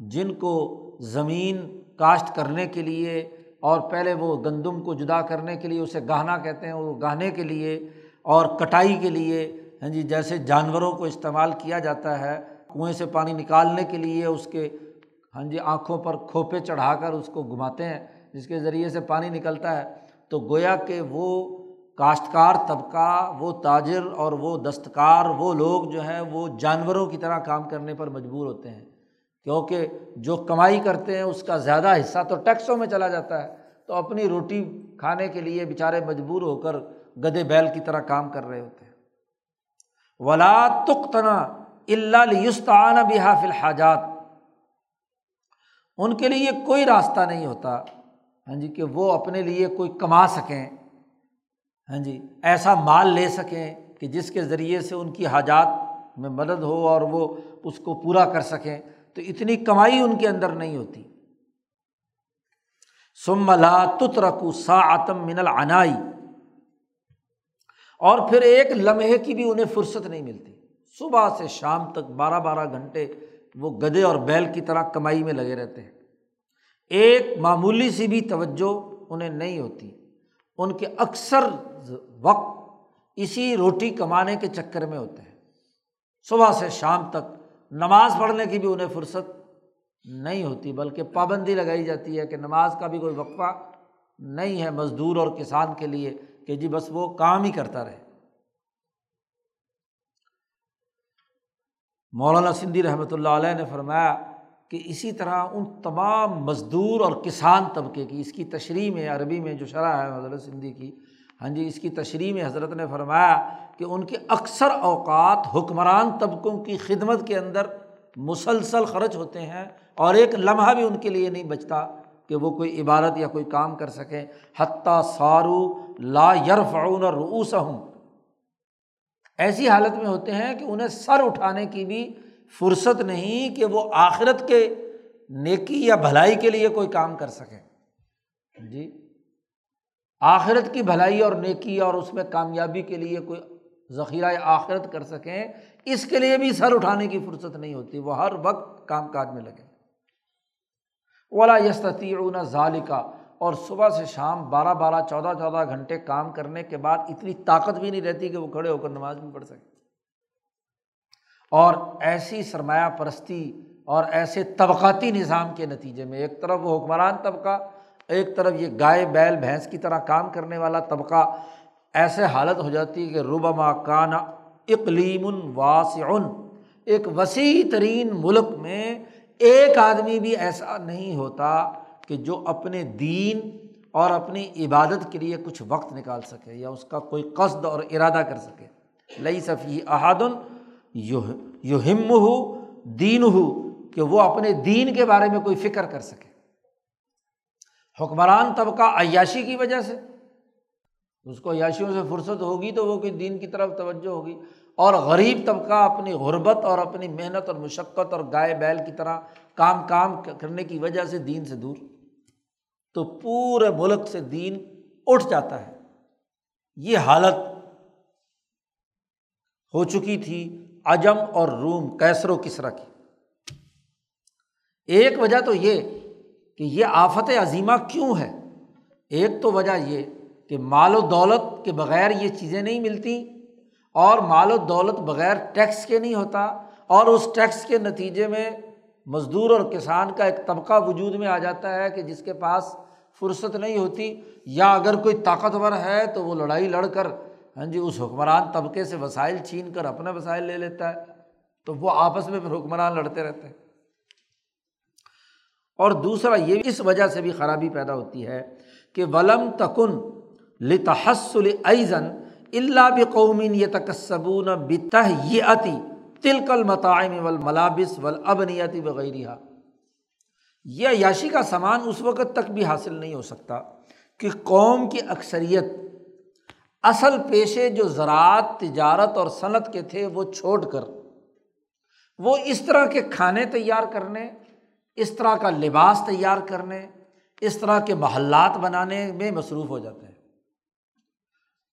جن کو زمین کاشت کرنے کے لیے اور پہلے وہ گندم کو جدا کرنے کے لیے اسے گہنا کہتے ہیں، وہ گہنے کے لیے اور کٹائی کے لیے ہاں جی جیسے جانوروں کو استعمال کیا جاتا ہے، کنویں سے پانی نکالنے کے لیے اس کے ہاں جی آنکھوں پر کھوپے چڑھا کر اس کو گھماتے ہیں، جس کے ذریعے سے پانی نکلتا ہے۔ تو گویا کہ وہ کاشتکار طبقہ، وہ تاجر اور وہ دستکار، وہ لوگ جو ہیں، وہ جانوروں کی طرح کام کرنے پر مجبور ہوتے ہیں۔ کیونکہ جو کمائی کرتے ہیں، اس کا زیادہ حصہ تو ٹیکسوں میں چلا جاتا ہے۔ تو اپنی روٹی کھانے کے لیے بیچارے مجبور ہو کر گدے بیل کی طرح کام کر رہے ہوتے ہیں۔ ولا تختنا اللہ یستعان بحا فی الحاجات۔ ان کے لیے کوئی راستہ نہیں ہوتا ہاں جی کہ وہ اپنے لیے کوئی کما سکیں ہاں جی ایسا مال لے سکیں کہ جس کے ذریعے سے ان کی حاجات میں مدد ہو اور وہ اس کو پورا کر سکیں۔ تو اتنی کمائی ان کے اندر نہیں ہوتی۔ سم لا تت رکو سا آتم من العنائی اور پھر ایک لمحے کی بھی انہیں فرصت نہیں ملتی۔ صبح سے شام تک بارہ بارہ گھنٹے وہ گدے اور بیل کی طرح کمائی میں لگے رہتے ہیں۔ ایک معمولی سی بھی توجہ انہیں نہیں ہوتی۔ ان کے اکثر وقت اسی روٹی کمانے کے چکر میں ہوتے ہیں۔ صبح سے شام تک نماز پڑھنے کی بھی انہیں فرصت نہیں ہوتی، بلکہ پابندی لگائی جاتی ہے کہ نماز کا بھی کوئی وقفہ نہیں ہے مزدور اور کسان کے لیے۔ کہ جی بس وہ کام ہی کرتا رہے۔ مولانا سندھی رحمۃ اللہ علیہ نے فرمایا کہ اسی طرح ان تمام مزدور اور کسان طبقے کی، اس کی تشریح میں، عربی میں جو شرح ہے حضرت سندھی کی ہاں جی اس کی تشریح میں حضرت نے فرمایا کہ ان کے اکثر اوقات حکمران طبقوں کی خدمت کے اندر مسلسل خرچ ہوتے ہیں اور ایک لمحہ بھی ان کے لیے نہیں بچتا۔ کہ وہ کوئی عبادت یا کوئی کام کر سکیں۔ حتیٰ سارو لا یرفعون روس ہوں ایسی حالت میں ہوتے ہیں کہ انہیں سر اٹھانے کی بھی فرصت نہیں کہ وہ آخرت کے نیکی یا بھلائی کے لیے کوئی کام کر سکیں۔ جی۔ آخرت کی بھلائی اور نیکی اور اس میں کامیابی کے لیے کوئی ذخیرہ آخرت کر سکیں، اس کے لیے بھی سر اٹھانے کی فرصت نہیں ہوتی۔ وہ ہر وقت کام کاج میں لگے۔ اولا یستتی ظالقہ اور صبح سے شام بارہ بارہ چودہ چودہ گھنٹے کام کرنے کے بعد اتنی طاقت بھی نہیں رہتی کہ وہ کھڑے ہو کر نماز بھی پڑھ سکیں۔ اور ایسی سرمایہ پرستی اور ایسے طبقاتی نظام کے نتیجے میں ایک طرف وہ حکمران طبقہ، ایک طرف یہ گائے، بیل، بھینس کی طرح کام کرنے والا طبقہ ایسے حالت ہو جاتی ہے کہ ربما کانا اقلیم واسع ایک وسیع ترین ملک میں ایک آدمی بھی ایسا نہیں ہوتا کہ جو اپنے دین اور اپنی عبادت کے لیے کچھ وقت نکال سکے یا اس کا کوئی قصد اور ارادہ کر سکے۔ لئی صفی احادن یو ہم ہو دین ہو کہ وہ اپنے دین کے بارے میں کوئی فکر کر سکے۔ حکمران طبقہ عیاشی کی وجہ سے۔ اس کو عیاشیوں سے فرصت ہوگی تو وہ کوئی دین کی طرف توجہ ہوگی۔ اور غریب طبقہ اپنی غربت اور اپنی محنت اور مشقت اور گائے بیل کی طرح کام کام کرنے کی وجہ سے دین سے دور۔ تو پورے ملک سے دین اٹھ جاتا ہے۔ یہ حالت ہو چکی تھی عجم اور روم کیسر و کسرا کی۔ ایک وجہ تو یہ کہ یہ آفت عظیمہ کیوں ہے؟ ایک تو وجہ یہ کہ مال و دولت کے بغیر یہ چیزیں نہیں ملتی اور مال و دولت بغیر ٹیکس کے نہیں ہوتا اور اس ٹیکس کے نتیجے میں مزدور اور کسان کا ایک طبقہ وجود میں آ جاتا ہے کہ جس کے پاس فرصت نہیں ہوتی یا اگر کوئی طاقتور ہے تو وہ لڑائی لڑ کر ہاں جی اس حکمران طبقے سے وسائل چھین کر اپنے وسائل لے لیتا ہے، تو وہ آپس میں پھر حکمران لڑتے رہتے ہیں۔ اور دوسرا، یہ اس وجہ سے بھی خرابی پیدا ہوتی ہے کہ ولم تکن لتحسل ایزن اللہ بقومین یہ تکسبون بتہ یہ عتی تلکل متعم و ملابس و ابنیتی وغیرہ یہ عیاشی کا سامان اس وقت تک بھی حاصل نہیں ہو سکتا کہ قوم کی اکثریت اصل پیشے جو زراعت، تجارت اور صنعت کے تھے وہ چھوڑ کر، وہ اس طرح کے کھانے تیار کرنے، اس طرح کا لباس تیار کرنے، اس طرح کے محلات بنانے میں مصروف ہو جاتے ہیں۔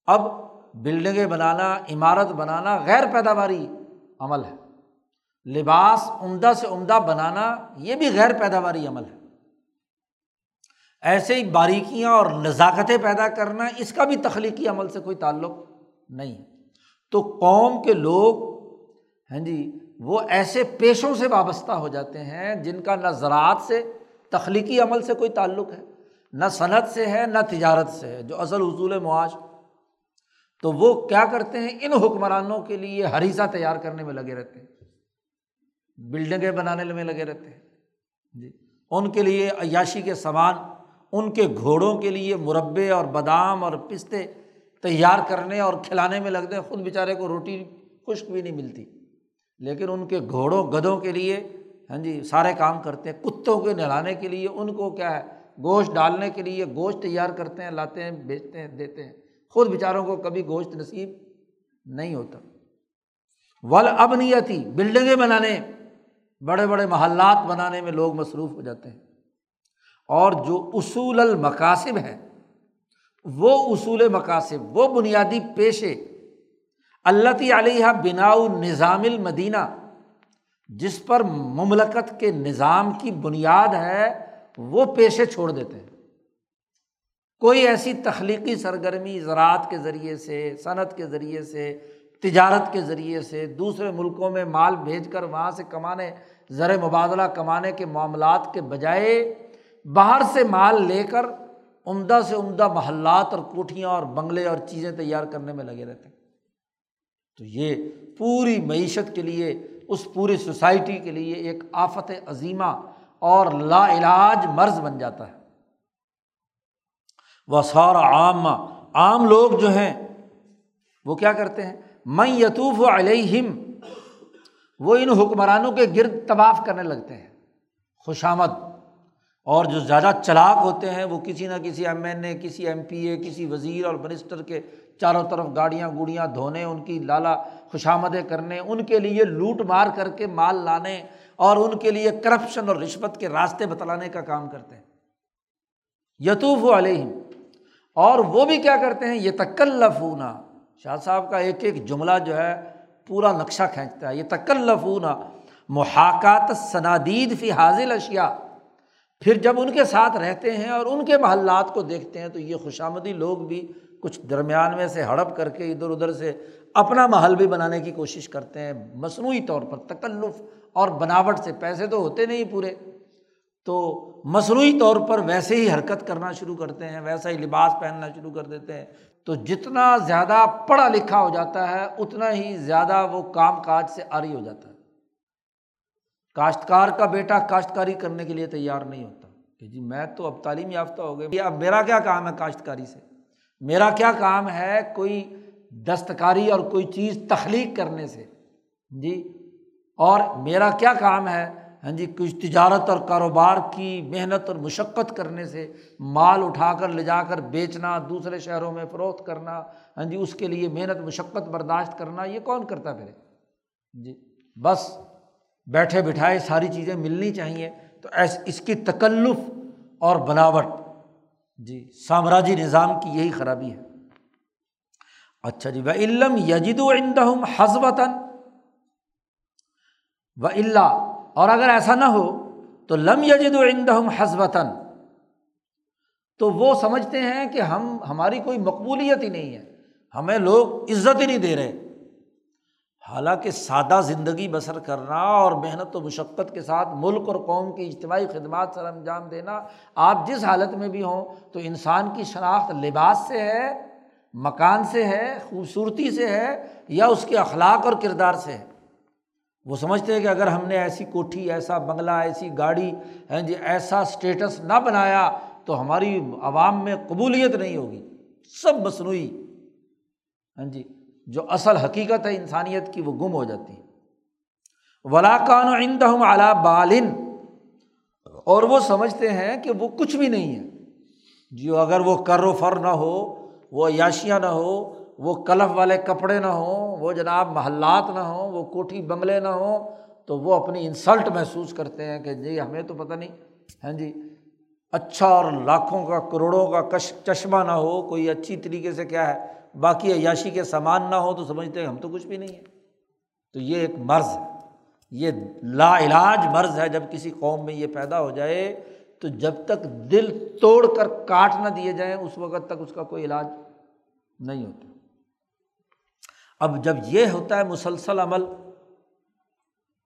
اب بلڈنگیں بنانا، عمارت بنانا غیر پیداواری عمل ہے۔ لباس عمدہ سے عمدہ بنانا یہ بھی غیر پیداواری عمل ہے۔ ایسے ہی باریکیاں اور نزاکتیں پیدا کرنا اس کا بھی تخلیقی عمل سے کوئی تعلق نہیں۔ تو قوم کے لوگ ہیں جی وہ ایسے پیشوں سے وابستہ ہو جاتے ہیں جن کا نہ زراعت سے تخلیقی عمل سے کوئی تعلق ہے، نہ صنعت سے ہے، نہ تجارت سے ہے، جو اصل حصول معاش تو وہ کیا کرتے ہیں؟ ان حکمرانوں کے لیے ہریسہ تیار کرنے میں لگے رہتے ہیں۔ بلڈنگیں بنانے میں لگے رہتے ہیں۔ جی۔ ان کے لیے عیاشی کے سامان، ان کے گھوڑوں کے لیے مربے اور بادام اور پستے تیار کرنے اور کھلانے میں لگتے ہیں۔ خود بیچارے کو روٹی، خشک بھی نہیں ملتی۔ لیکن ان کے گھوڑوں، گدوں کے لیے ہاں جی سارے کام کرتے ہیں۔ کتوں کے نہلانے کے لیے ان کو کیا ہے؟ گوشت ڈالنے کے لیے گوشت تیار کرتے ہیں، لاتے ہیں، بیچتے ہیں، دیتے ہیں۔ خود بیچاروں کو کبھی گوشت نصیب نہیں ہوتا۔ ول اب نہیں آتی بلڈنگیں بنانے، بڑے بڑے محلات بنانے میں لوگ مصروف ہو جاتے ہیں۔ اور جو اصول المقاصب ہیں، وہ اصول مقاصب وہ بنیادی پیشے اللہ علیہ بناؤ نظام المدینہ، جس پر مملکت کے نظام کی بنیاد ہے، وہ پیشے چھوڑ دیتے ہیں۔ کوئی ایسی تخلیقی سرگرمی زراعت کے ذریعے سے، صنعت کے ذریعے سے، تجارت کے ذریعے سے، دوسرے ملکوں میں مال بھیج کر وہاں سے کمانے، زر مبادلہ کمانے کے معاملات کے بجائے باہر سے مال لے کر عمدہ سے عمدہ محلات اور کوٹھیاں اور بنگلے اور چیزیں تیار کرنے میں لگے رہتے ہیں۔ تو یہ پوری معیشت کے لیے، اس پوری سوسائٹی کے لیے ایک آفت عظیمہ اور لا علاج مرض بن جاتا ہے۔ وہ سارا عام عام لوگ جو ہیں، وہ کیا کرتے ہیں؟ میں یتوف علیہم، وہ ان حکمرانوں کے گرد طباف کرنے لگتے ہیں، خوش آمد۔ اور جو زیادہ چلاک ہوتے ہیں، وہ کسی نہ کسی ایم این اے، کسی ایم پی اے، کسی وزیر اور منسٹر کے چاروں طرف گاڑیاں گوڑیاں دھونے، ان کی لالا خوش آمدیں کرنے، ان کے لیے لوٹ مار کر کے مال لانے اور ان کے لیے کرپشن اور رشوت کے راستے بتلانے کا کام کرتے ہیں۔ یتوف علیہم اور وہ بھی کیا کرتے ہیں؟ یہ تکلفونا شاہ صاحب کا ایک ایک جملہ جو ہے، پورا نقشہ کھینچتا ہے۔ یہ تکلفونا محاکات صنادید فی حاضل اشیا پھر جب ان کے ساتھ رہتے ہیں اور ان کے محلات کو دیکھتے ہیں، تو یہ خوش آمدی لوگ بھی کچھ درمیان میں سے ہڑپ کر کے ادھر ادھر سے اپنا محل بھی بنانے کی کوشش کرتے ہیں۔ مصنوعی طور پر تکلف اور بناوٹ سے پیسے تو ہوتے نہیں پورے۔ تو مصنوعی طور پر ویسے ہی حرکت کرنا شروع کرتے ہیں، ویسا ہی لباس پہننا شروع کر دیتے ہیں۔ تو جتنا زیادہ پڑھا لکھا ہو جاتا ہے، اتنا ہی زیادہ وہ کام کاج سے آری ہو جاتا ہے۔ کاشتکار کا بیٹا کاشتکاری کرنے کے لیے تیار نہیں ہوتا۔ کہ جی میں تو اب تعلیم یافتہ ہو گئی۔ اب میرا کیا کام ہے کاشتکاری سے؟ میرا کیا کام ہے کوئی دستکاری اور کوئی چیز تخلیق کرنے سے؟ جی اور میرا کیا کام ہے ہاں جی کچھ تجارت اور کاروبار کی محنت اور مشقت کرنے سے مال اٹھا کر لے جا کر بیچنا، دوسرے شہروں میں فروخت کرنا ہاں جی اس کے لیے محنت، مشقت برداشت کرنا، یہ کون کرتا پھر؟ جی بس بیٹھے بٹھائے ساری چیزیں ملنی چاہیے، تو ایس، اس کی تکلف اور بناوٹ جی سامراجی نظام کی یہی خرابی ہے۔ اچھا جی و علم یجد و اندہم حضبتاً و اللہ اور اگر ایسا نہ ہو تو لم یجد و اندہم حضبتاً تو وہ سمجھتے ہیں کہ ہم، ہماری کوئی مقبولیت ہی نہیں ہے، ہمیں لوگ عزت ہی نہیں دے رہے۔ حالانکہ سادہ زندگی بسر کرنا اور محنت و مشقت کے ساتھ ملک اور قوم کی اجتماعی خدمات سر انجام دینا آپ جس حالت میں بھی ہوں تو انسان کی شناخت لباس سے ہے، مکان سے ہے، خوبصورتی سے ہے یا اس کے اخلاق اور کردار سے ہے۔ وہ سمجھتے ہیں کہ اگر ہم نے ایسی کوٹھی، ایسا بنگلہ، ایسی گاڑی ہے جی ایسا اسٹیٹس نہ بنایا تو ہماری عوام میں قبولیت نہیں ہوگی۔ سب مصنوعی۔ ہاں جی جو اصل حقیقت ہے انسانیت کی وہ گم ہو جاتی ہے۔ ولاقان و اندہم اعلیٰ بالن اور وہ سمجھتے ہیں کہ وہ کچھ بھی نہیں ہے۔ جو اگر وہ کر و فر نہ ہو، وہ عیاشیاں نہ ہو وہ کلف والے کپڑے نہ ہوں، وہ جناب محلات نہ ہوں، وہ کوٹھی بنگلے نہ ہوں، تو وہ اپنی انسلٹ محسوس کرتے ہیں کہ جی ہمیں تو پتہ نہیں ہاں جی اچھا اور لاکھوں کا، کروڑوں کا کش، چشمہ نہ ہو، کوئی اچھی طریقے سے کیا ہے، باقی عیاشی کے سامان نہ ہو، تو سمجھتے ہیں ہم تو کچھ بھی نہیں ہیں۔ تو یہ ایک مرض ہے، یہ لا علاج مرض ہے۔ جب کسی قوم میں یہ پیدا ہو جائے، تو جب تک دل توڑ کر کاٹ نہ دیے جائیں، اس وقت تک اس کا کوئی علاج نہیں ہوتا۔ اب جب یہ ہوتا ہے مسلسل عمل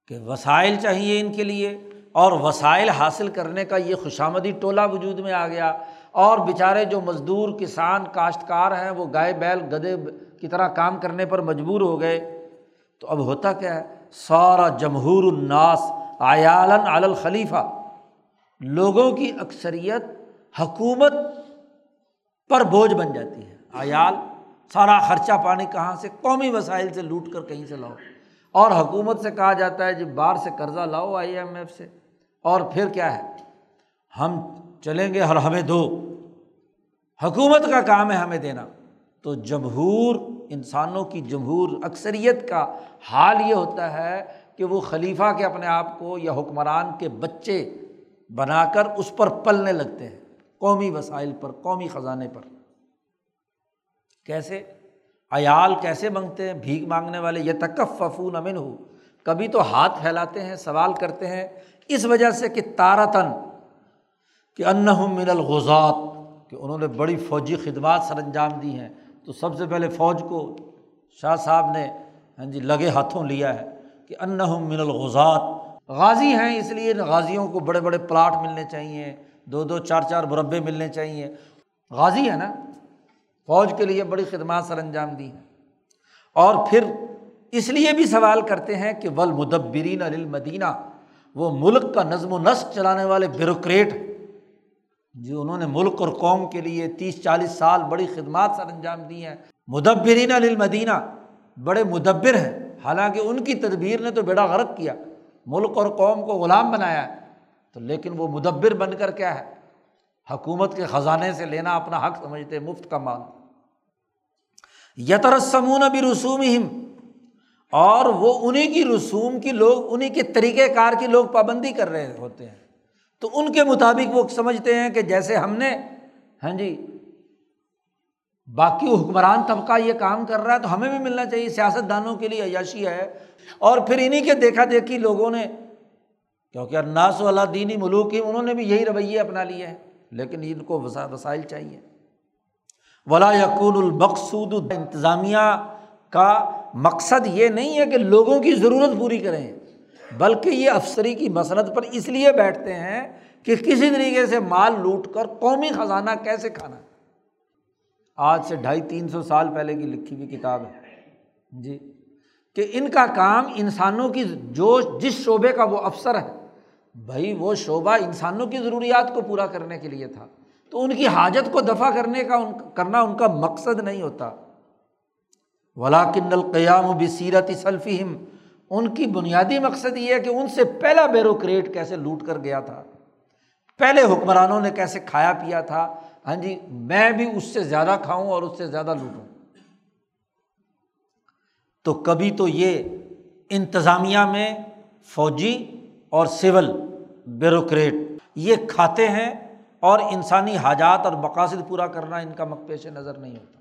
کہ وسائل چاہیے ان کے لیے اور وسائل حاصل کرنے کا یہ خوشامدی ٹولہ وجود میں آ گیا اور بیچارے جو مزدور کسان کاشتکار ہیں وہ گائے بیل گدے کی طرح کام کرنے پر مجبور ہو گئے تو اب ہوتا کیا ہے؟ سارا جمہور الناس آیالن الخلیفہ۔ لوگوں کی اکثریت حکومت پر بوجھ بن جاتی ہے۔ آیال سارا خرچہ پانی کہاں سے قومی وسائل سے لوٹ کر کہیں سے لاؤ؟ اور حکومت سے کہا جاتا ہے جب باہر سے قرضہ لاؤ آئی ایم ایف سے۔ اور پھر کیا ہے؟ ہم چلیں گے اور ہمیں دو۔ حکومت کا کام ہے ہمیں دینا۔ تو جمہور انسانوں کی جمہور اکثریت کا حال یہ ہوتا ہے کہ وہ خلیفہ کے اپنے آپ کو یا حکمران کے بچے بنا کر اس پر پلنے لگتے ہیں۔ قومی وسائل پر، قومی خزانے پر۔ کیسے؟ عیال کیسے منگتے ہیں؟ بھیک مانگنے والے یہ تکف ففون امن ہو کبھی تو ہاتھ پھیلاتے ہیں، سوال کرتے ہیں۔ اس وجہ سے کہ تارتن کہ ان من الغزات، کہ انہوں نے بڑی فوجی خدمات سر انجام دی ہیں۔ تو سب سے پہلے فوج کو شاہ صاحب نے ہاں جی لگے ہاتھوں لیا ہے کہ ان من الغزات۔ غازی ہیں اس لیے غازیوں کو بڑے بڑے پلاٹ ملنے چاہیے، دو دو چار چار مربے ملنے چاہیے۔ غازی ہے نا؟ فوج کے لیے بڑی خدمات سر انجام دی ہیں۔ اور پھر اس لیے بھی سوال کرتے ہیں کہ ول مدبرین المدینہ وہ ملک کا نظم و نسق چلانے والے بیوروکریٹ جو انہوں نے ملک اور قوم کے لیے تیس چالیس سال بڑی خدمات سر انجام دی ہیں۔ مدبرین المدینہ بڑے مدبر ہیں۔ حالانکہ ان کی تدبیر نے تو بیڑا غرق کیا۔ ملک اور قوم کو غلام بنایا ہے۔ تو لیکن وہ مدبر بن کر کیا ہے؟ حکومت کے خزانے سے لینا اپنا حق سمجھتے مفت کا مال۔ یترسمون بھی رسوم اور وہ انہیں کی رسوم کی لوگ انہیں کے طریقۂ کار کی لوگ پابندی کر رہے ہوتے ہیں۔ تو ان کے مطابق وہ سمجھتے ہیں کہ جیسے ہم نے ہاں جی باقی حکمران طبقہ یہ کام کر رہا ہے، تو ہمیں بھی ملنا چاہیے سیاست دانوں کے لیے عیاشی ہے۔ اور پھر انہیں کے دیکھا دیکھی لوگوں نے، کیونکہ ناس و اللہ دینی ملوک ہی انہوں نے بھی یہی رویے اپنا لیے ہیں۔ لیکن ان کو وسائل چاہیے۔ ولا یقون المقصود انتظامیہ کا مقصد یہ نہیں ہے کہ لوگوں کی ضرورت پوری کریں، بلکہ یہ افسری کی مسرت پر اس لیے بیٹھتے ہیں کہ کسی طریقے سے مال لوٹ کر قومی خزانہ کیسے کھانا۔ آج سے ڈھائی تین سو سال پہلے کی لکھی ہوئی کتاب ہے۔ جی۔ کہ ان کا کام انسانوں کی جو جس شعبے کا وہ افسر ہے بھائی وہ شعبہ انسانوں کی ضروریات کو پورا کرنے کے لیے تھا۔ تو ان کی حاجت کو دفاع کرنے کا ان کرنا ان کا مقصد نہیں ہوتا۔ ولاکن القیام و بصیرت سلفیم ان کی بنیادی مقصد یہ ہے کہ ان سے پہلا بیروکریٹ کیسے لوٹ کر گیا تھا۔ پہلے حکمرانوں نے کیسے کھایا پیا تھا۔ ہاں جی میں بھی اس سے زیادہ کھاؤں اور اس سے زیادہ لوٹوں۔ تو کبھی تو یہ انتظامیہ میں فوجی اور سول بیوروکریٹ۔ یہ کھاتے ہیں اور انسانی حاجات اور مقاصد پورا کرنا ان کا مقپیش نظر نہیں ہوتا۔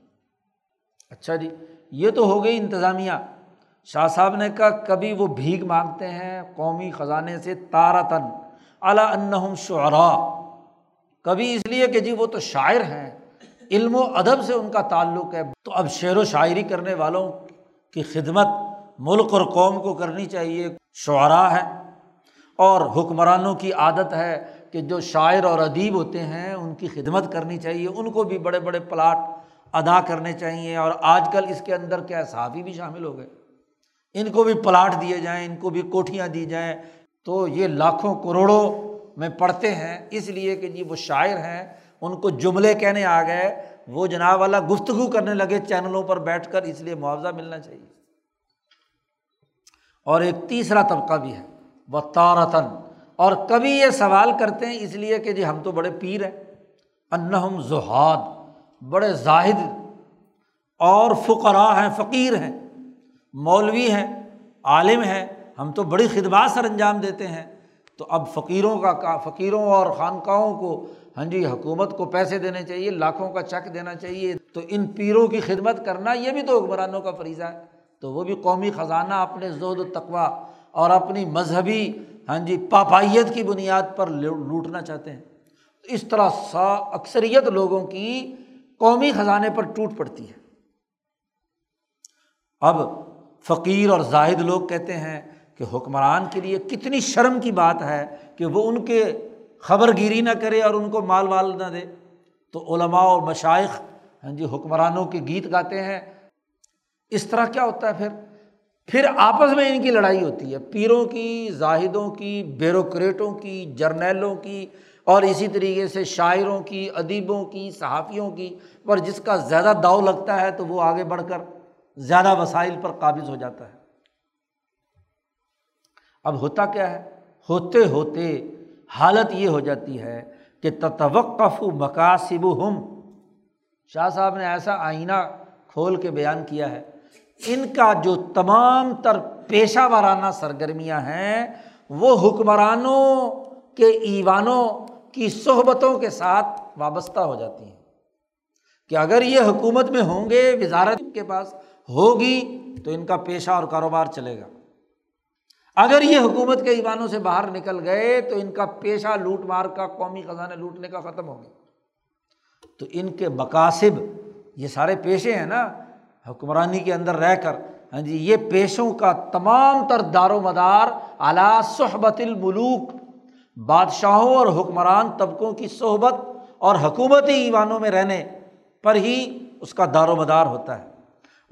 اچھا جی یہ تو ہو گئی انتظامیہ۔ شاہ صاحب نے کہا، کبھی وہ بھیگ مانگتے ہیں قومی خزانے سے تارا تن اعلیٰ انہم شعرا کبھی اس لیے کہ جی وہ تو شاعر ہیں۔ علم و ادب سے ان کا تعلق ہے۔ تو اب شعر و شاعری کرنے والوں کی خدمت ملک اور قوم کو کرنی چاہیے۔ شعراء ہے اور حکمرانوں کی عادت ہے کہ جو شاعر اور ادیب ہوتے ہیں، ان کی خدمت کرنی چاہیے، ان کو بھی بڑے بڑے پلاٹ ادا کرنے چاہیے، اور آج کل اس کے اندر کیا صحافی بھی شامل ہو گئے۔ ان کو بھی پلاٹ دیے جائیں، ان کو بھی کوٹھیاں دی جائیں۔ تو یہ لاکھوں کروڑوں میں پڑھتے ہیں، اس لیے کہ جی وہ شاعر ہیں، ان کو جملے کہنے آ گئے، وہ جناب والا گفتگو کرنے لگے چینلوں پر بیٹھ کر، اس لیے معاوضہ ملنا چاہیے۔ اور ایک تیسرا طبقہ بھی ہے۔ وہ تارتن اور کبھی یہ سوال کرتے ہیں اس لیے کہ جی ہم تو بڑے پیر ہیں۔ انہم زہاد، بڑے زاہد اور فقراء ہیں، فقیر ہیں، مولوی ہیں، عالم ہیں۔ ہم تو بڑی خدمات سر انجام دیتے ہیں۔ تو اب فقیروں کا فقیروں اور خانقاہوں کو ہاں جی حکومت کو پیسے دینے چاہیے، لاکھوں کا چیک دینا چاہیے۔ تو ان پیروں کی خدمت کرنا یہ بھی تو حکمرانوں کا فریضہ ہے۔ تو وہ بھی قومی خزانہ اپنے زود و تقوا اور اپنی مذہبی ہاں جی پاپائیت کی بنیاد پر لوٹنا چاہتے ہیں۔ اس طرح سا اکثریت لوگوں کی قومی خزانے پر ٹوٹ پڑتی ہے۔ اب فقیر اور زاہد لوگ کہتے ہیں کہ حکمران کے لیے کتنی شرم کی بات ہے کہ وہ ان کے خبر گیری نہ کرے اور ان کو مال وال نہ دے۔ تو علماء اور مشائق ہاں جی حکمرانوں کے گیت گاتے ہیں۔ اس طرح کیا ہوتا ہے پھر؟ پھر آپس میں ان کی لڑائی ہوتی ہے، پیروں کی، زاہدوں کی، بیوروکریٹوں کی، جرنیلوں کی، اور اسی طریقے سے شاعروں کی، ادیبوں کی، صحافیوں کی، پر جس کا زیادہ داؤ لگتا ہے تو وہ آگے بڑھ کر زیادہ وسائل پر قابض ہو جاتا ہے۔ اب ہوتا کیا ہے؟ ہوتے ہوتے حالت یہ ہو جاتی ہے کہ تتوقف مقاصب ہم شاہ صاحب نے ایسا آئینہ کھول کے بیان کیا ہے۔ ان کا جو تمام تر پیشہ وارانہ سرگرمیاں ہیں، وہ حکمرانوں کے ایوانوں کی صحبتوں کے ساتھ وابستہ ہو جاتی ہیں۔ کہ اگر یہ حکومت میں ہوں گے، وزارت کے پاس ہوگی، تو ان کا پیشہ اور کاروبار چلے گا۔ اگر یہ حکومت کے ایوانوں سے باہر نکل گئے، تو ان کا پیشہ لوٹ مار کا، قومی خزانہ لوٹنے کا ختم ہو گیا۔ تو ان کے مقاصد، یہ سارے پیشے ہیں نا حکمرانی کے اندر رہ کر۔ ہاں جی یہ پیشوں کا تمام تر دار و مدار اعلیٰ صحبت الملوک، بادشاہوں اور حکمران طبقوں کی صحبت اور حکومتی ایوانوں میں رہنے پر ہی اس کا دار و مدار ہوتا ہے۔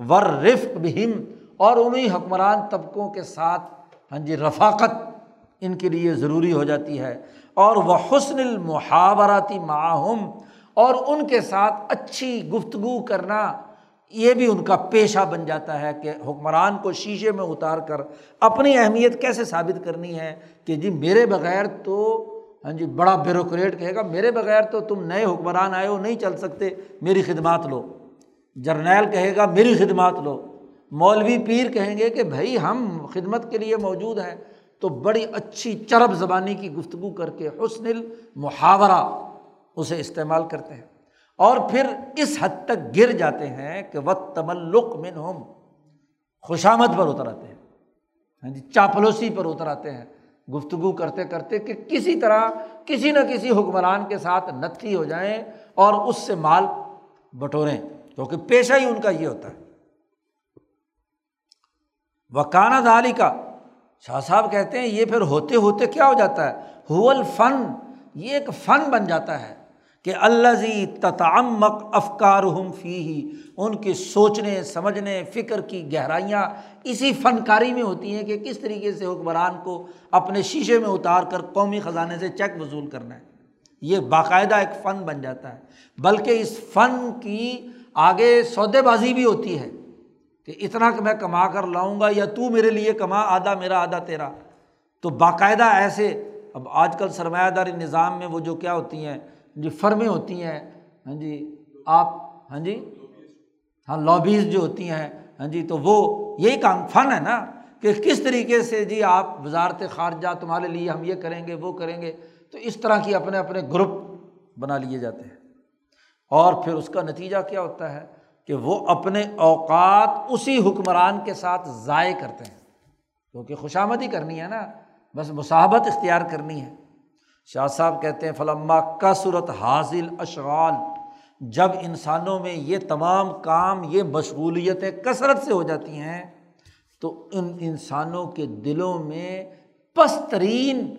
ور رفق بہم، اور انہیں حکمران طبقوں کے ساتھ ہاں جی رفاقت ان کے لیے ضروری ہو جاتی ہے۔ اور وہ حسن المحاوراتی معاہم اور ان کے ساتھ اچھی گفتگو کرنا یہ بھی ان کا پیشہ بن جاتا ہے کہ حکمران کو شیشے میں اتار کر اپنی اہمیت کیسے ثابت کرنی ہے کہ جی میرے بغیر تو ہاں جی بڑا بیوروکریٹ کہے گا، میرے بغیر تو تم نئے حکمران آئے ہو، نہیں چل سکتے، میری خدمات لو۔ جرنیل کہے گا، میری خدمات لو۔ مولوی پیر کہیں گے کہ بھائی، ہم خدمت کے لیے موجود ہیں۔ تو بڑی اچھی چرب زبانی کی گفتگو کر کے حسن المحاورہ اسے استعمال کرتے ہیں۔ اور پھر اس حد تک گر جاتے ہیں کہ وہ تملق من ہم خوشامد پر اتر آتے ہیں۔ ہاں جی چاپلوسی پر اتر آتے ہیں۔ گفتگو کرتے کرتے کہ کسی طرح کسی نہ کسی حکمران کے ساتھ نتھی ہو جائیں اور اس سے مال بٹوریں، کیونکہ پیشہ ہی ان کا یہ ہوتا ہے۔ وکانہ دالی کا شاہ صاحب کہتے ہیں یہ پھر ہوتے ہوتے کیا ہو جاتا ہے؟ ہول فن یہ ایک فن بن جاتا ہے۔ کہ اللہ تتعمق افکار ہم فی ہی ان کی سوچنے، سمجھنے، فکر کی گہرائیاں اسی فنکاری میں ہوتی ہیں کہ کس طریقے سے حکمران کو اپنے شیشے میں اتار کر قومی خزانے سے چیک وصول کرنا ہے۔ یہ باقاعدہ ایک فن بن جاتا ہے۔ بلکہ اس فن کی آگے سودے بازی بھی ہوتی ہے کہ اتنا کہ میں کما کر لاؤں گا یا تو میرے لیے کما، آدھا میرا، آدھا تیرا۔ تو باقاعدہ ایسے، اب آج کل سرمایہ داری نظام میں وہ جو کیا ہوتی ہیں جی فرمیں ہوتی ہیں ہاں جی آپ ہاں جی ہاں لابیز جو ہوتی ہیں ہاں جی تو وہ یہی کام فن ہے نا کہ کس طریقے سے جی آپ وزارت خارجہ تمہارے لیے ہم یہ کریں گے، وہ کریں گے، تو اس طرح کی اپنے اپنے گروپ بنا لیے جاتے ہیں۔ اور پھر اس کا نتیجہ کیا ہوتا ہے کہ وہ اپنے اوقات اسی حکمران کے ساتھ ضائع کرتے ہیں۔ کیونکہ خوشامدی کرنی ہے نا، بس مصحبت اختیار کرنی ہے۔ شاہ صاحب کہتے ہیں، فلما کا صورت حاصل اشغال جب انسانوں میں یہ تمام کام، یہ مشغولیتیں کثرت سے ہو جاتی ہیں، تو ان انسانوں کے دلوں میں پسترین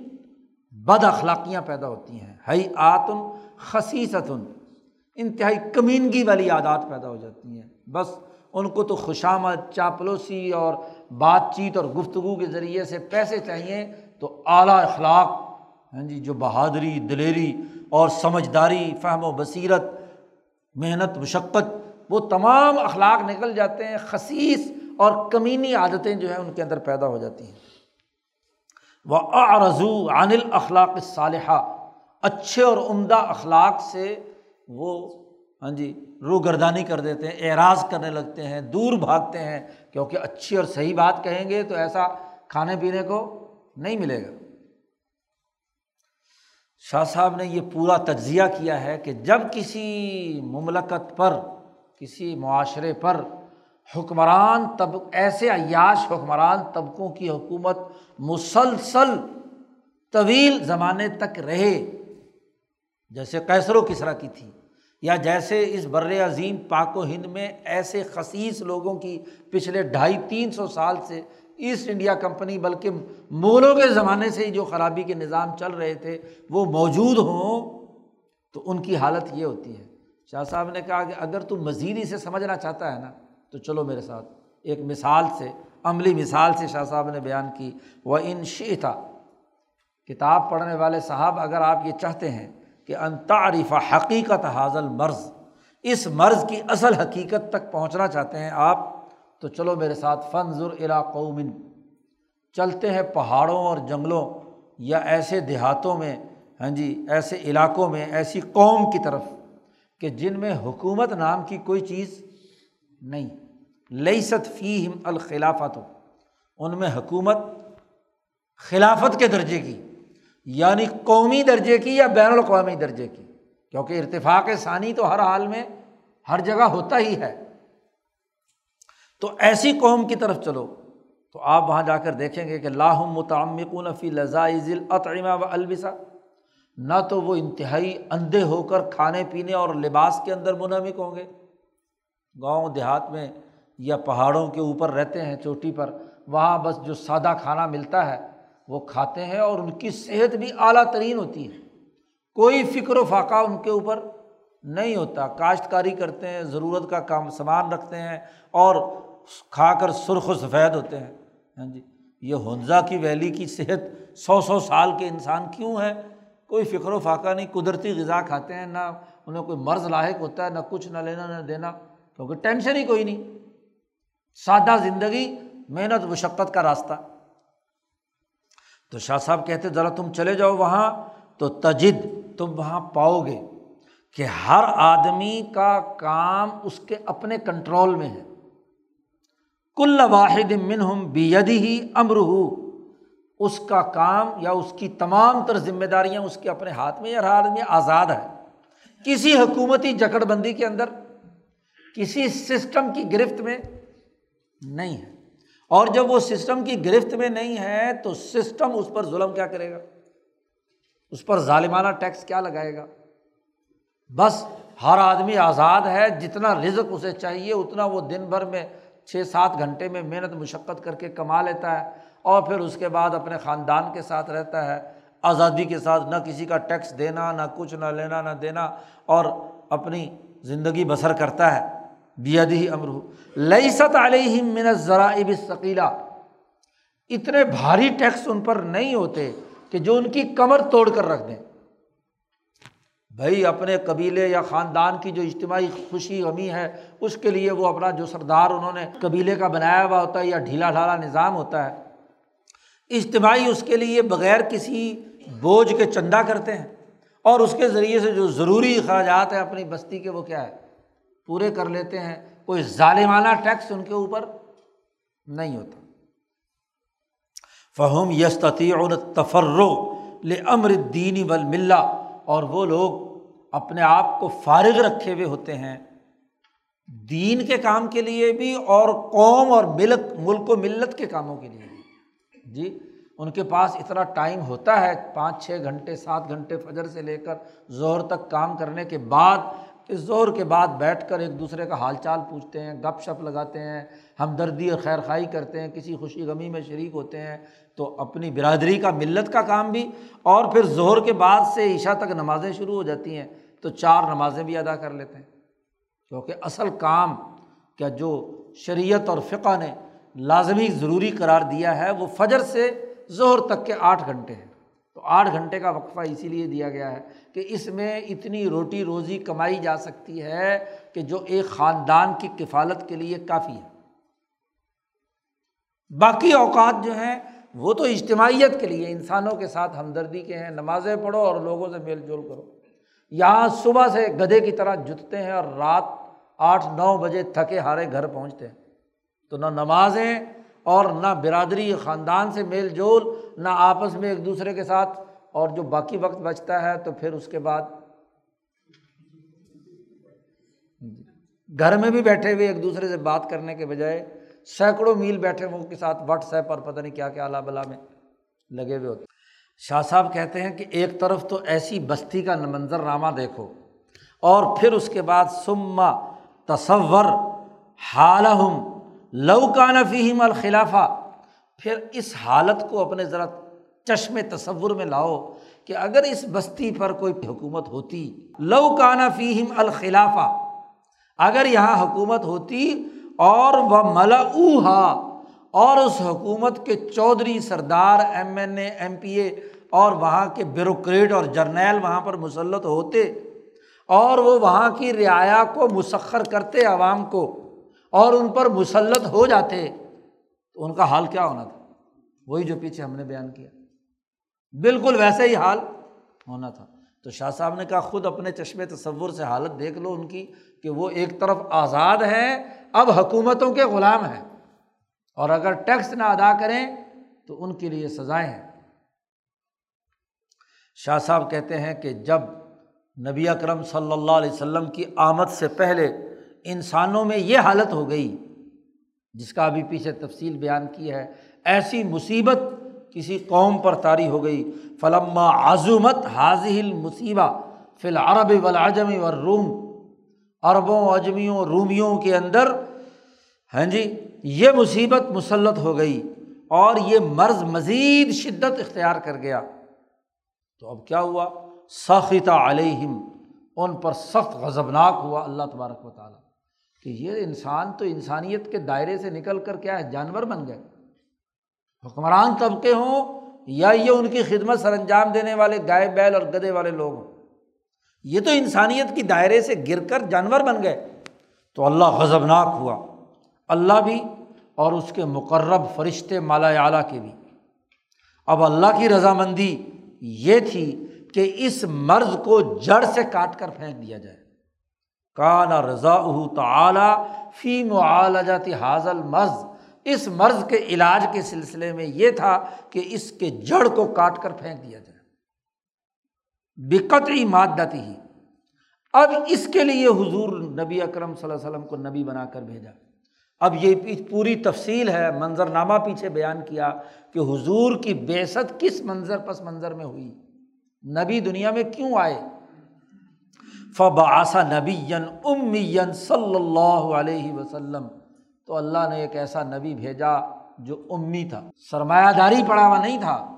بد اخلاقیاں پیدا ہوتی ہیں۔ ہئی آتن خصیصتن، انتہائی کمینگی والی عادات پیدا ہو جاتی ہیں۔ بس ان کو تو خوشامد، چاپلوسی اور بات چیت اور گفتگو کے ذریعے سے پیسے چاہیے، تو اعلیٰ اخلاق ہاں جی جو بہادری، دلیری اور سمجھداری، فہم و بصیرت، محنت، مشقت، وہ تمام اخلاق نکل جاتے ہیں، خصیص اور کمینی عادتیں جو ہیں ان کے اندر پیدا ہو جاتی ہیں۔ وہ رضو عن الاخلاق صالحہ اچھے اور عمدہ اخلاق سے وہ ہاں جی روگردانی کر دیتے ہیں، اعراض کرنے لگتے ہیں، دور بھاگتے ہیں۔ کیونکہ اچھی اور صحیح بات کہیں گے تو ایسا کھانے پینے کو نہیں ملے گا۔ شاہ صاحب نے یہ پورا تجزیہ کیا ہے کہ جب کسی مملکت پر، کسی معاشرے پر حکمران طب ایسے عیاش حکمران طبقوں کی حکومت مسلسل طویل زمانے تک رہے، جیسے کیسر و کسرا کی تھی، یا جیسے اس بر عظیم پاک و ہند میں ایسے خصیص لوگوں کی پچھلے ڈھائی تین سو سال سے ایسٹ انڈیا کمپنی، بلکہ مغلوں کے زمانے سے ہی جو خرابی کے نظام چل رہے تھے، وہ موجود ہوں تو ان کی حالت یہ ہوتی ہے۔ شاہ صاحب نے کہا کہ اگر تو مزید اسے سمجھنا چاہتا ہے نا، تو چلو میرے ساتھ، ایک مثال سے، عملی مثال سے شاہ صاحب نے بیان کی۔ وہ ان تھا کتاب پڑھنے والے صاحب، اگر آپ یہ چاہتے ہیں کہ انتعارف حقیقت حاضل مرض، اس مرض کی اصل حقیقت تک پہنچنا چاہتے ہیں آپ تو چلو میرے ساتھ فنظر علاقومن چلتے ہیں پہاڑوں اور جنگلوں یا ایسے دیہاتوں میں ہاں جی ایسے علاقوں میں، ایسی قوم کی طرف کہ جن میں حکومت نام کی کوئی چیز نہیں۔ لئی ست فی الخلافت ہو ان میں حکومت خلافت کے درجے کی یعنی قومی درجے کی یا بین الاقوامی درجے کی، کیونکہ ارتفاق ثانی تو ہر حال میں ہر جگہ ہوتا ہی ہے۔ تو ایسی قوم کی طرف چلو۔ تو آپ وہاں جا کر دیکھیں گے کہ لاہم متعمقون فی لذائز الاطعمہ و البسا نہ تو وہ انتہائی اندھے ہو کر کھانے پینے اور لباس کے اندر منہمک ہوں گے۔ گاؤں دیہات میں یا پہاڑوں کے اوپر رہتے ہیں چوٹی پر، وہاں بس جو سادہ کھانا ملتا ہے وہ کھاتے ہیں اور ان کی صحت بھی اعلیٰ ترین ہوتی ہے۔ کوئی فکر و فاقہ ان کے اوپر نہیں ہوتا۔ کاشتکاری کرتے ہیں، ضرورت کا کام سامان رکھتے ہیں اور کھا کر سرخ و سفید ہوتے ہیں۔ ہاں جی یہ ہنزا کی ویلی کی صحت سو سو سال کے انسان کیوں ہے؟ کوئی فکر و فاقہ نہیں، قدرتی غذا کھاتے ہیں، نہ انہیں کوئی مرض لاحق ہوتا ہے، نہ کچھ، نہ لینا، نہ دینا، کیونکہ ٹینشن ہی کوئی نہیں۔ سادہ زندگی، محنت، مشقت کا راستہ۔ تو شاہ صاحب کہتے ذرا تم چلے جاؤ وہاں، تو تجد، تم وہاں پاؤ گے کہ ہر آدمی کا کام اس کے اپنے کنٹرول میں ہے۔ کل واحد منہم بیدی ہی امر ہو اس کا کام یا اس کی تمام تر ذمہ داریاں اس کے اپنے ہاتھ میں یا ہر آدمی آزاد ہے۔ کسی حکومتی جکڑ بندی کے اندر، کسی سسٹم کی گرفت میں نہیں ہے۔ اور جب وہ سسٹم کی گرفت میں نہیں ہے، تو سسٹم اس پر ظلم کیا کرے گا؟ اس پر ظالمانہ ٹیکس کیا لگائے گا؟ بس ہر آدمی آزاد ہے، جتنا رزق اسے چاہیے، اتنا وہ دن بھر میں چھ سات گھنٹے میں محنت مشقت کر کے کما لیتا ہے اور پھر اس کے بعد اپنے خاندان کے ساتھ رہتا ہے۔ آزادی کے ساتھ نہ کسی کا ٹیکس دینا، نہ کچھ، نہ لینا، نہ دینا اور اپنی زندگی بسر کرتا ہے۔ بیدی امر لئی ست علیہ من ذرائب ثقیلا اتنے بھاری ٹیکس ان پر نہیں ہوتے کہ جو ان کی کمر توڑ کر رکھ دیں۔ بھائی اپنے قبیلے یا خاندان کی جو اجتماعی خوشی غمی ہے، اس کے لیے وہ اپنا جو سردار انہوں نے قبیلے کا بنایا ہوا ہوتا ہے یا ڈھیلا ڈھالا نظام ہوتا ہے، اجتماعی اس کے لیے بغیر کسی بوجھ کے چندہ کرتے ہیں۔ اور اس کے ذریعے سے جو ضروری اخراجات ہیں اپنی بستی کے، وہ کیا ہے؟ پورے کر لیتے ہیں۔ کوئی ظالمانہ ٹیکس ان کے اوپر نہیں ہوتا۔ فہم یستتی اور تفرو لمر دینی بل ملا اور وہ لوگ اپنے آپ کو فارغ رکھے ہوئے ہوتے ہیں۔ دین کے کام کے لیے بھی اور قوم اور ملک ملک و ملت کے کاموں کے لیے بھی۔ جی ان کے پاس اتنا ٹائم ہوتا ہے، پانچ چھ گھنٹے، سات گھنٹے فجر سے لے کر زہر تک کام کرنے کے بعد، کہ زہر کے بعد بیٹھ کر ایک دوسرے کا حال چال پوچھتے ہیں، گپ شپ لگاتے ہیں، ہمدردی اور خیر خائی کرتے ہیں، کسی خوشی غمی میں شریک ہوتے ہیں۔ تو اپنی برادری کا، ملت کا کام بھی، اور پھر زہر کے بعد سے عشاء تک نمازیں شروع ہو جاتی ہیں۔ تو چار نمازیں بھی ادا کر لیتے ہیں۔ کیونکہ اصل کام کیا جو شریعت اور فقہ نے لازمی ضروری قرار دیا ہے وہ فجر سے زہر تک کے آٹھ گھنٹے ہیں۔ تو آٹھ گھنٹے کا وقفہ اسی لیے دیا گیا ہے کہ اس میں اتنی روٹی روزی کمائی جا سکتی ہے کہ جو ایک خاندان کی کفالت کے لیے کافی ہے۔ باقی اوقات جو ہیں وہ تو اجتماعیت کے لیے انسانوں کے ساتھ ہمدردی کے ہیں، نمازیں پڑھو اور لوگوں سے میل جول کرو۔ یہاں صبح سے گدھے کی طرح جتتے ہیں اور رات آٹھ نو بجے تھکے ہارے گھر پہنچتے ہیں۔ تو نہ نمازیں اور نہ برادری خاندان سے میل جول، نہ آپس میں ایک دوسرے کے ساتھ۔ اور جو باقی وقت بچتا ہے تو پھر اس کے بعد گھر میں بھی بیٹھے ہوئے ایک دوسرے سے بات کرنے کے بجائے سینکڑوں میل بیٹھے ہوئے کے ساتھ واٹس ایپ اور پتہ نہیں کیا کیا اعلیٰ بلا میں لگے ہوئے ہوتے شاہ صاحب کہتے ہیں کہ ایک طرف تو ایسی بستی کا منظر نامہ دیکھو، اور پھر اس کے بعد سما تصور حالہم لوکانہ فیم الخلافہ، پھر اس حالت کو اپنے ذرا چشم تصور میں لاؤ کہ اگر اس بستی پر کوئی حکومت ہوتی، لو لوکانہ فیم الخلافہ، اگر یہاں حکومت ہوتی اور وہ ملا اور اس حکومت کے چودھری سردار M N A, M P A اور وہاں کے بیوروکریٹ اور جرنیل وہاں پر مسلط ہوتے اور وہ وہاں کی رعایا کو مسخر کرتے، عوام کو اور ان پر مسلط ہو جاتے، تو ان کا حال کیا ہونا تھا؟ وہی جو پیچھے ہم نے بیان کیا۔ بالکل ویسے ہی حال ہونا تھا۔ تو شاہ صاحب نے کہا، خود اپنے چشمے تصور سے حالت دیکھ لو ان کی کہ وہ ایک طرف آزاد ہیں، اب حکومتوں کے غلام ہیں۔ اور اگر ٹیکس نہ ادا کریں تو ان کے لیے سزائیں ہیں۔ شاہ صاحب کہتے ہیں کہ جب نبی اکرم صلی اللہ علیہ وسلم کی آمد سے پہلے انسانوں میں یہ حالت ہو گئی، جس کا ابھی پیچھے تفصیل بیان کی ہے، ایسی مصیبت کسی قوم پر طاری ہو گئی۔ فلما عظمت حاضل مصیبہ فی العرب ولاجمی و روم عربوں اجمیوں رومیوں کے اندر۔ ہاں جی یہ مصیبت مسلط ہو گئی اور یہ مرض مزید شدت اختیار کر گیا۔ تو اب کیا ہوا؟ سخت علیہم، ان پر سخت غضبناک ہوا اللہ تبارک و تعالیٰ۔ کہ یہ انسان تو انسانیت کے دائرے سے نکل کر کیا ہے؟ جانور بن گئے۔ حکمران طبقے ہوں یا یہ ان کی خدمت سر انجام دینے والے گائے، بیل اور گدے والے لوگ ہوں۔ یہ تو انسانیت کی دائرے سے گر کر جانور بن گئے۔ تو اللہ غضبناک ہوا۔ اللہ بھی اور اس کے مقرب فرشتے مالا اعلیٰ کے بھی۔ اب اللہ کی رضامندی یہ تھی کہ اس مرض کو جڑ سے کاٹ کر پھینک دیا جائے۔ کانا رضا تعلیٰ فی معالجاتی حاضل مرض اس مرض کے علاج کے سلسلے میں یہ تھا کہ اس کے جڑ کو کاٹ کر پھینک دیا جائے۔ بکت مادتی ہی۔ اب اس کے لیے حضور نبی اکرم صلی اللہ علیہ وسلم کو نبی بنا کر بھیجا۔ اب یہ پوری تفصیل ہے منظر نامہ پیچھے بیان کیا کہ حضور کی بےست کس منظر پس منظر میں ہوئی؟ نبی دنیا میں کیوں آئے؟ فباسا نبی امین صلی اللہ علیہ وسلم۔ تو اللہ نے ایک ایسا نبی بھیجا جو امی تھا۔ سرمایہ داری پڑا ہوا نہیں تھا۔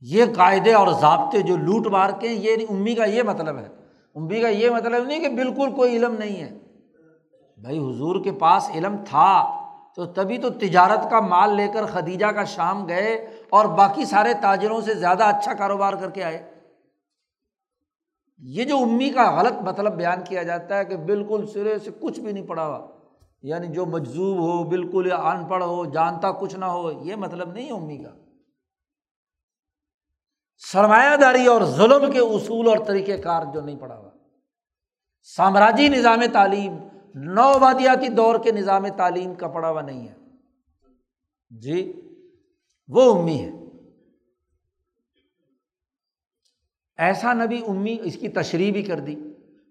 یہ قاعدے اور ضابطے جو لوٹ مار کے، یہ امی کا یہ مطلب ہے۔ امی کا یہ مطلب نہیں کہ بالکل کوئی علم نہیں ہے۔ بھائی حضور کے پاس علم تھا تو تبھی تو تجارت کا مال لے کر خدیجہ کا شام گئے اور باقی سارے تاجروں سے زیادہ اچھا کاروبار کر کے آئے۔ یہ جو امی کا غلط مطلب بیان کیا جاتا ہے کہ بالکل سرے سے کچھ بھی نہیں پڑا ہوا یعنی جو مجزوب ہو، بالکل یا ان پڑھ ہو، جانتا کچھ نہ ہو، یہ مطلب نہیں ہے امی کا۔ سرمایہ داری اور ظلم کے اصول اور طریقۂ کار جو نہیں پڑا ہوا۔ سامراجی نظام تعلیم نووادیاتی دور کے نظام تعلیم کا پڑا ہوا نہیں ہے۔ جی وہ امی ہے ایسا نبی امی اس کی تشریح بھی کر دی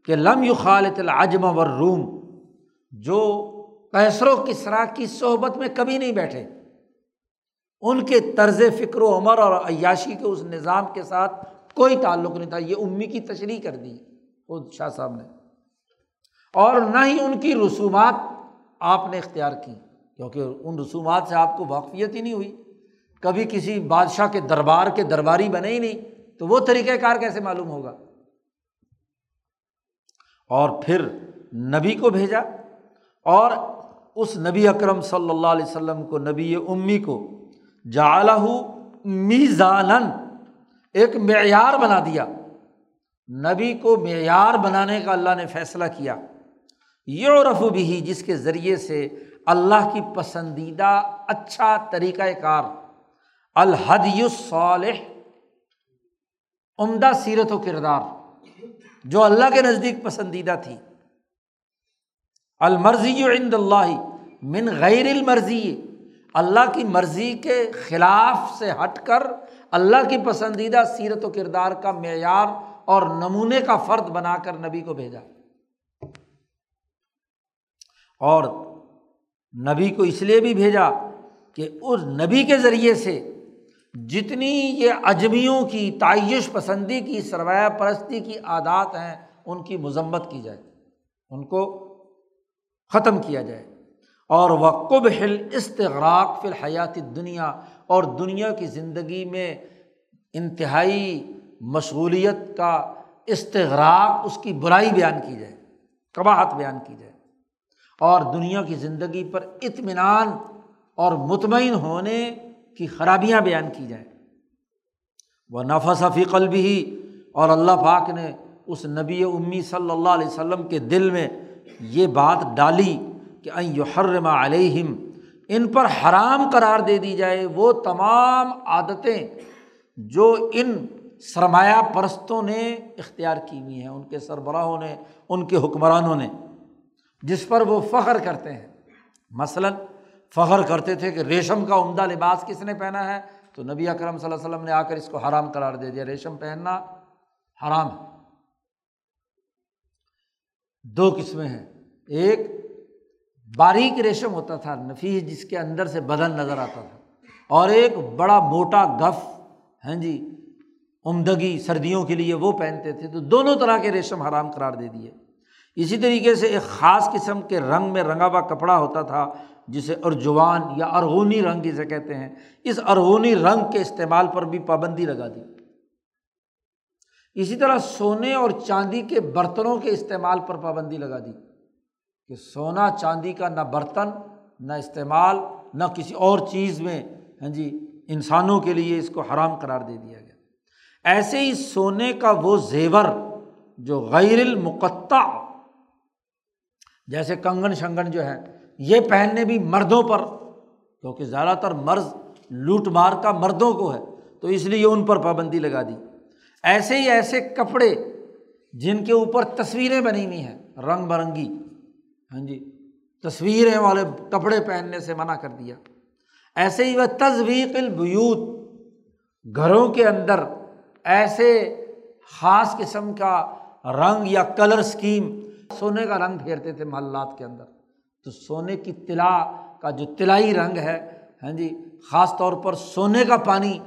کہ لم یو خالت العجم ور روم جو کیسر و کسرا کی صحبت میں کبھی نہیں بیٹھے۔ ان کے طرز فکر و عمر اور عیاشی کے اس نظام کے ساتھ کوئی تعلق نہیں تھا۔ یہ امی کی تشریح کر دی خود شاہ صاحب نے۔ اور نہ ہی ان کی رسومات آپ نے اختیار کی، کیونکہ ان رسومات سے آپ کو واقفیت ہی نہیں ہوئی۔ کبھی کسی بادشاہ کے دربار کے درباری بنے ہی نہیں، تو وہ طریقۂ کار کیسے معلوم ہوگا؟ اور پھر نبی کو بھیجا، اور اس نبی اکرم صلی اللہ علیہ وسلم کو، نبی امی کو جالہ میزان ایک معیار بنا دیا۔ نبی کو معیار بنانے کا اللہ نے فیصلہ کیا۔ یورف بھی جس کے ذریعے سے اللہ کی پسندیدہ اچھا طریقۂ کار الحد صالح عمدہ سیرت و کردار، جو اللہ کے نزدیک پسندیدہ تھی۔ المرضی عند اللہ، من غیر المرضی، اللہ کی مرضی کے خلاف سے ہٹ کر اللہ کی پسندیدہ سیرت و کردار کا معیار اور نمونے کا فرد بنا کر نبی کو بھیجا۔ اور نبی کو اس لیے بھی بھیجا کہ اس نبی کے ذریعے سے جتنی یہ اجمیوں کی، تعیش پسندی کی، سرمایہ پرستی کی عادات ہیں، ان کی مذمت کی جائے ان کو ختم کیا جائے اور وقب ہل استغراق فی الحیات دنیا اور دنیا کی زندگی میں انتہائی مشغولیت کا استغراق، اس کی برائی بیان کی جائے قباحت بیان کی جائے اور دنیا کی زندگی پر اطمینان اور مطمئن ہونے کی خرابیاں بیان کی جائیں۔ وہ نفس فی قلب ہی اور اللہ پاک نے اس نبی امی صلی اللہ علیہ وسلم کے دل میں یہ بات ڈالی کہ این یحرم علیہم ان پر حرام قرار دے دی جائے وہ تمام عادتیں جو ان سرمایہ پرستوں نے اختیار کی ہوئی ہیں، ان کے سربراہوں نے، ان کے حکمرانوں نے۔ جس پر وہ فخر کرتے ہیں۔ مثلاً فخر کرتے تھے کہ ریشم کا عمدہ لباس کس نے پہنا ہے؟ تو نبی اکرم صلی اللہ علیہ وسلم نے آ کر اس کو حرام قرار دے دیا۔ ریشم پہننا حرام ہے۔ دو قسمیں ہیں۔ ایک باریک ریشم ہوتا تھا، نفیس، جس کے اندر سے بدن نظر آتا تھا۔ اور ایک بڑا موٹا گف ہیں جی عمدگی، سردیوں کے لیے وہ پہنتے تھے۔ تو دونوں طرح کے ریشم حرام قرار دے دیے۔ اسی طریقے سے ایک خاص قسم کے رنگ میں رنگا ہوا کپڑا ہوتا تھا، جسے ارجوان یا ارغونی رنگ جسے کہتے ہیں۔ اس ارغونی رنگ کے استعمال پر بھی پابندی لگا دی۔ اسی طرح سونے اور چاندی کے برتنوں کے استعمال پر پابندی لگا دی کہ سونا چاندی کا نہ برتن، نہ استعمال، نہ کسی اور چیز میں ہاں جی انسانوں کے لیے اس کو حرام قرار دے دیا گیا۔ ایسے ہی سونے کا وہ زیور جو غیر المقطع جیسے کنگن شنگن جو ہے یہ پہننے بھی مردوں پر، کیونکہ زیادہ تر مرض لوٹ مار کا مردوں کو ہے، تو اس لیے ان پر پابندی لگا دی۔ ایسے ہی ایسے کپڑے جن کے اوپر تصویریں بنی ہوئی ہیں، رنگ برنگی ہاں جی تصویریں والے کپڑے پہننے سے منع کر دیا۔ ایسے ہی وہ تصویر البیوت، گھروں کے اندر ایسے خاص قسم کا رنگ یا کلر اسکیم سونے کا رنگ پھیرتے تھے محلات کے اندر۔ تو سونے کی تلا کا جو تلائی رنگ ہے ہاں جی خاص طور پر سونے کا پانی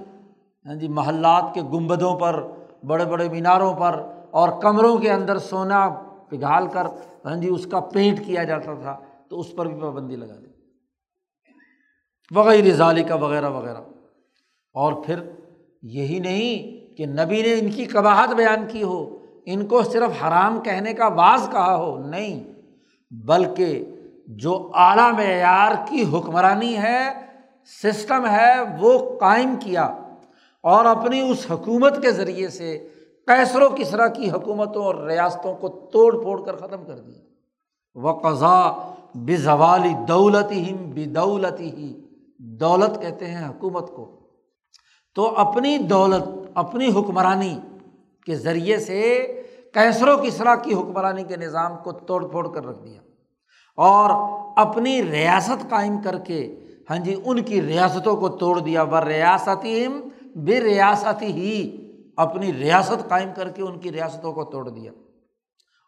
ہاں جی محلات کے گنبدوں پر، بڑے بڑے میناروں پر اور کمروں کے اندر سونا پگھال کر ہاں جی اس کا پینٹ کیا جاتا تھا، تو اس پر بھی پابندی لگا دی۔ وغیرہ ظالی کا وغیرہ وغیرہ۔ اور پھر یہی نہیں کہ نبی نے ان کی قباہت بیان کی ہو ان کو صرف حرام کہنے کا بعض کہا ہو، نہیں، بلکہ جو اعلیٰ معیار کی حکمرانی ہے، سسٹم ہے، وہ قائم کیا اور اپنی اس حکومت کے ذریعے سے کیسر و کسرا کی حکومتوں اور ریاستوں کو توڑ پھوڑ کر ختم کر دیا وہ قضا بے زوالی دولت ہی بدولت ہی دولت کہتے ہیں حکومت کو۔ تو اپنی دولت، اپنی حکمرانی کے ذریعے سے کیسر و کسرا کی حکمرانی کے نظام کو توڑ پھوڑ کر رکھ دیا۔ اور اپنی ریاست قائم کر کے ہاں جی ان کی ریاستوں کو توڑ دیا۔ وہ ریاستی بے ریاستی ہی اپنی ریاست قائم کر کے ان کی ریاستوں کو توڑ دیا۔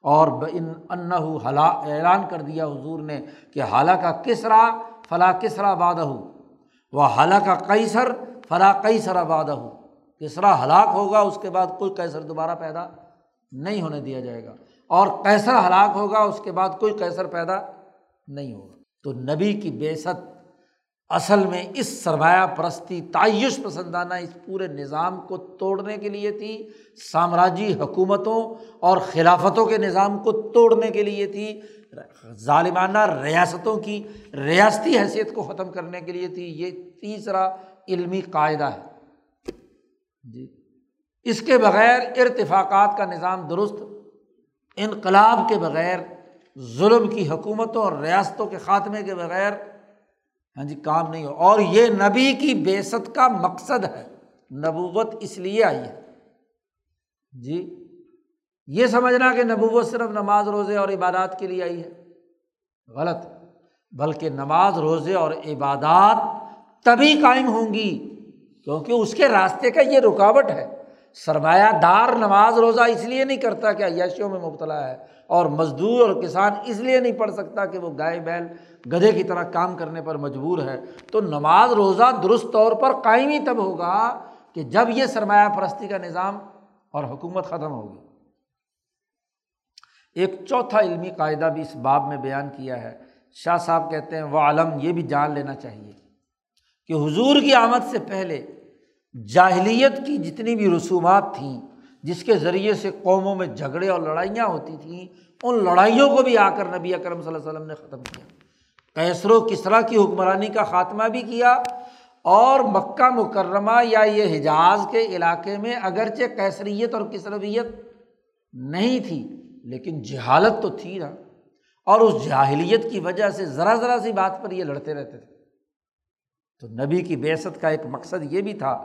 اور ان انّا اعلان کر دیا حضور نے کہ حالہ کا کسرا فلاں کسرا بادہ وہ حالہ کا کیسر فلاں کئی سرا بادہ کسرا ہلاک ہوگا، اس کے بعد کوئی کیسر دوبارہ پیدا نہیں ہونے دیا جائے گا۔ اور کیسر ہلاک ہوگا، اس کے بعد کوئی کیسر پیدا نہیں ہوگا۔ تو نبی کی بے ست اصل میں اس سرمایہ پرستی، تعیش پسندانہ اس پورے نظام کو توڑنے کے لیے تھی۔ سامراجی حکومتوں اور خلافتوں کے نظام کو توڑنے کے لیے تھی۔ ظالمانہ ریاستوں کی ریاستی حیثیت کو ختم کرنے کے لیے تھی۔ یہ تیسرا علمی قاعدہ ہے۔ جی۔ اس کے بغیر ارتفاقات کا نظام درست، انقلاب کے بغیر، ظلم کی حکومتوں اور ریاستوں کے خاتمے کے بغیر ہاں جی کام نہیں ہو۔ اور یہ نبی کی بیست کا مقصد ہے، نبوت اس لیے آئی ہے۔ جی یہ سمجھنا کہ نبوت صرف نماز، روزے اور عبادات کے لیے آئی ہے۔ غلط، بلکہ نماز، روزے اور عبادات تبھی قائم ہوں گی کیونکہ اس کے راستے کا یہ رکاوٹ ہے۔ سرمایہ دار نماز روزہ اس لیے نہیں کرتا کہ عیاشیوں میں مبتلا ہے اور مزدور اور کسان اس لیے نہیں پڑھ سکتا کہ وہ گائے بیل گدھے کی طرح کام کرنے پر مجبور ہے۔ تو نماز روزہ درست طور پر قائم ہی تب ہوگا کہ جب یہ سرمایہ پرستی کا نظام اور حکومت ختم ہوگی۔ ایک چوتھا علمی قاعدہ بھی اس باب میں بیان کیا ہے۔ شاہ صاحب کہتے ہیں، وہ عالم یہ بھی جان لینا چاہیے کہ حضور کی آمد سے پہلے جاہلیت کی جتنی بھی رسومات تھیں، جس کے ذریعے سے قوموں میں جھگڑے اور لڑائیاں ہوتی تھیں، ان لڑائیوں کو بھی آ کر نبی اکرم صلی اللہ علیہ وسلم نے ختم کیا۔ کیسر و کسرا کی حکمرانی کا خاتمہ بھی کیا اور مکہ مکرمہ یا یہ حجاز کے علاقے میں اگرچہ کیسریت اور کسرویت نہیں تھی، لیکن جہالت تو تھی نا۔ اور اس جاہلیت کی وجہ سے ذرا ذرا سی بات پر یہ لڑتے رہتے تھے۔ تو نبی کی بیست کا ایک مقصد یہ بھی تھا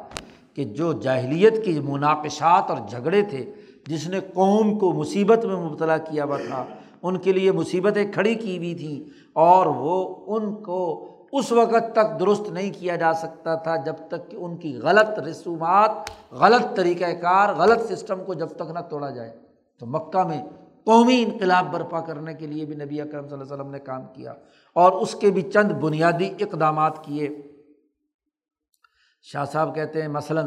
کہ جو جاہلیت کی مناقشات اور جھگڑے تھے، جس نے قوم کو مصیبت میں مبتلا کیا ہوا تھا، ان کے لیے مصیبتیں کھڑی کی ہوئی تھیں اور وہ ان کو اس وقت تک درست نہیں کیا جا سکتا تھا جب تک کہ ان کی غلط رسومات، غلط طریقۂ کار، غلط سسٹم کو جب تک نہ توڑا جائے۔ تو مکہ میں قومی انقلاب برپا کرنے کے لیے بھی نبی اکرم صلی اللہ علیہ وسلم نے کام کیا اور اس کے بھی چند بنیادی اقدامات کیے۔ شاہ صاحب کہتے ہیں، مثلاً،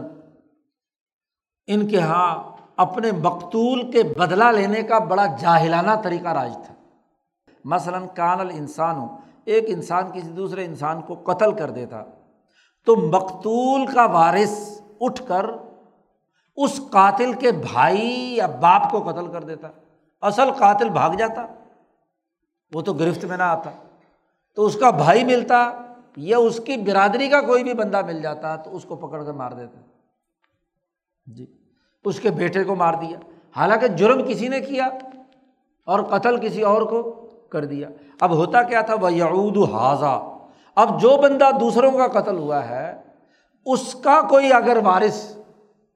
ان کے یہاں اپنے مقتول کے بدلہ لینے کا بڑا جاہلانہ طریقہ راج تھا۔ مثلاً، کان ال انسان ہو ایک انسان کسی دوسرے انسان کو قتل کر دیتا۔ تو مقتول کا وارث اٹھ کر اس قاتل کے بھائی یا باپ کو قتل کر دیتا۔ اصل قاتل بھاگ جاتا، وہ تو گرفت میں نہ آتا۔ تو اس کا بھائی ملتا یا اس کی برادری کا کوئی بھی بندہ مل جاتا تو اس کو پکڑ کر مار دیتا جی اس کے بیٹے کو مار دیا حالانکہ جرم کسی نے کیا اور قتل کسی اور کو کر دیا اب ہوتا کیا تھا وہ یعود حاضہ اب جو بندہ دوسروں کا قتل ہوا ہے اس کا کوئی اگر وارث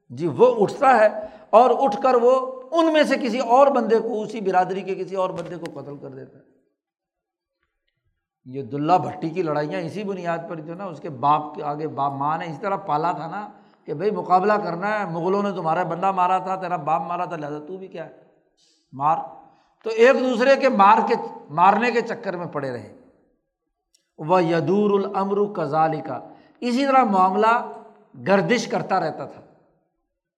جی وہ اٹھتا ہے اور اٹھ کر وہ ان میں سے کسی اور بندے کو اسی برادری کے کسی اور بندے کو قتل کر دیتا ہے یہ دلہ بھٹی کی لڑائیاں اسی بنیاد پر جو نا، اس کے باپ کے آگے باپ ماں نے اسی طرح پالا تھا نا کہ بھائی مقابلہ کرنا ہے، مغلوں نے تمہارا بندہ مارا تھا، تیرا باپ مارا تھا، لہٰذا تو بھی کیا ہے؟ مار۔ تو ایک دوسرے کے مار کے، مارنے کے چکر میں پڑے رہے۔ وہ یدور العمر کزالی کا اسی طرح معاملہ گردش کرتا رہتا تھا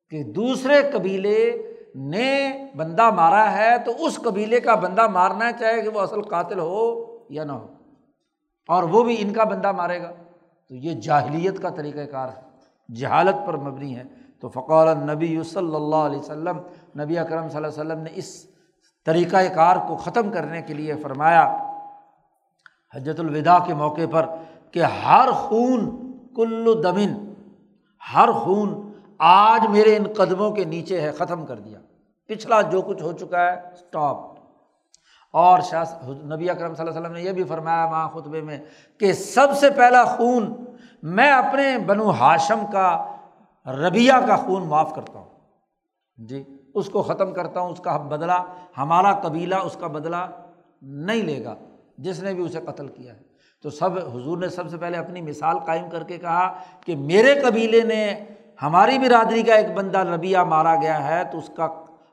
کہ دوسرے قبیلے نے بندہ مارا ہے تو اس قبیلے کا بندہ مارنا چاہے کہ وہ اصل قاتل ہو یا نہ ہو۔ اور وہ بھی ان کا بندہ مارے گا۔ تو یہ جاہلیت کا طریقۂ کار ہے۔ جہالت پر مبنی ہے۔ تو فقول نبی صلی اللہ علیہ وسلم، نبی اکرم صلی اللہ علیہ وسلم نے اس طریقۂ کار کو ختم کرنے کے لیے فرمایا، حجت الوداع کے موقع پر کہ ہر خون کل دمن، ہر خون آج میرے ان قدموں کے نیچے ہے، ختم کر دیا۔ پچھلا جو کچھ ہو چکا ہے اسٹاپ اور شاہ نبی اکرم صلی اللہ علیہ وسلم نے یہ بھی فرمایا ماں خطبے میں کہ سب سے پہلا خون میں اپنے بنو ہاشم کا ربیہ کا خون معاف کرتا ہوں۔ جی اس کو ختم کرتا ہوں، اس کا بدلہ، ہمارا قبیلہ اس کا بدلہ نہیں لے گا۔ جس نے بھی اسے قتل کیا ہے۔ تو سب، حضور نے سب سے پہلے اپنی مثال قائم کر کے کہا کہ میرے قبیلے نے ہماری برادری کا ایک بندہ ربیہ مارا گیا ہے تو اس کا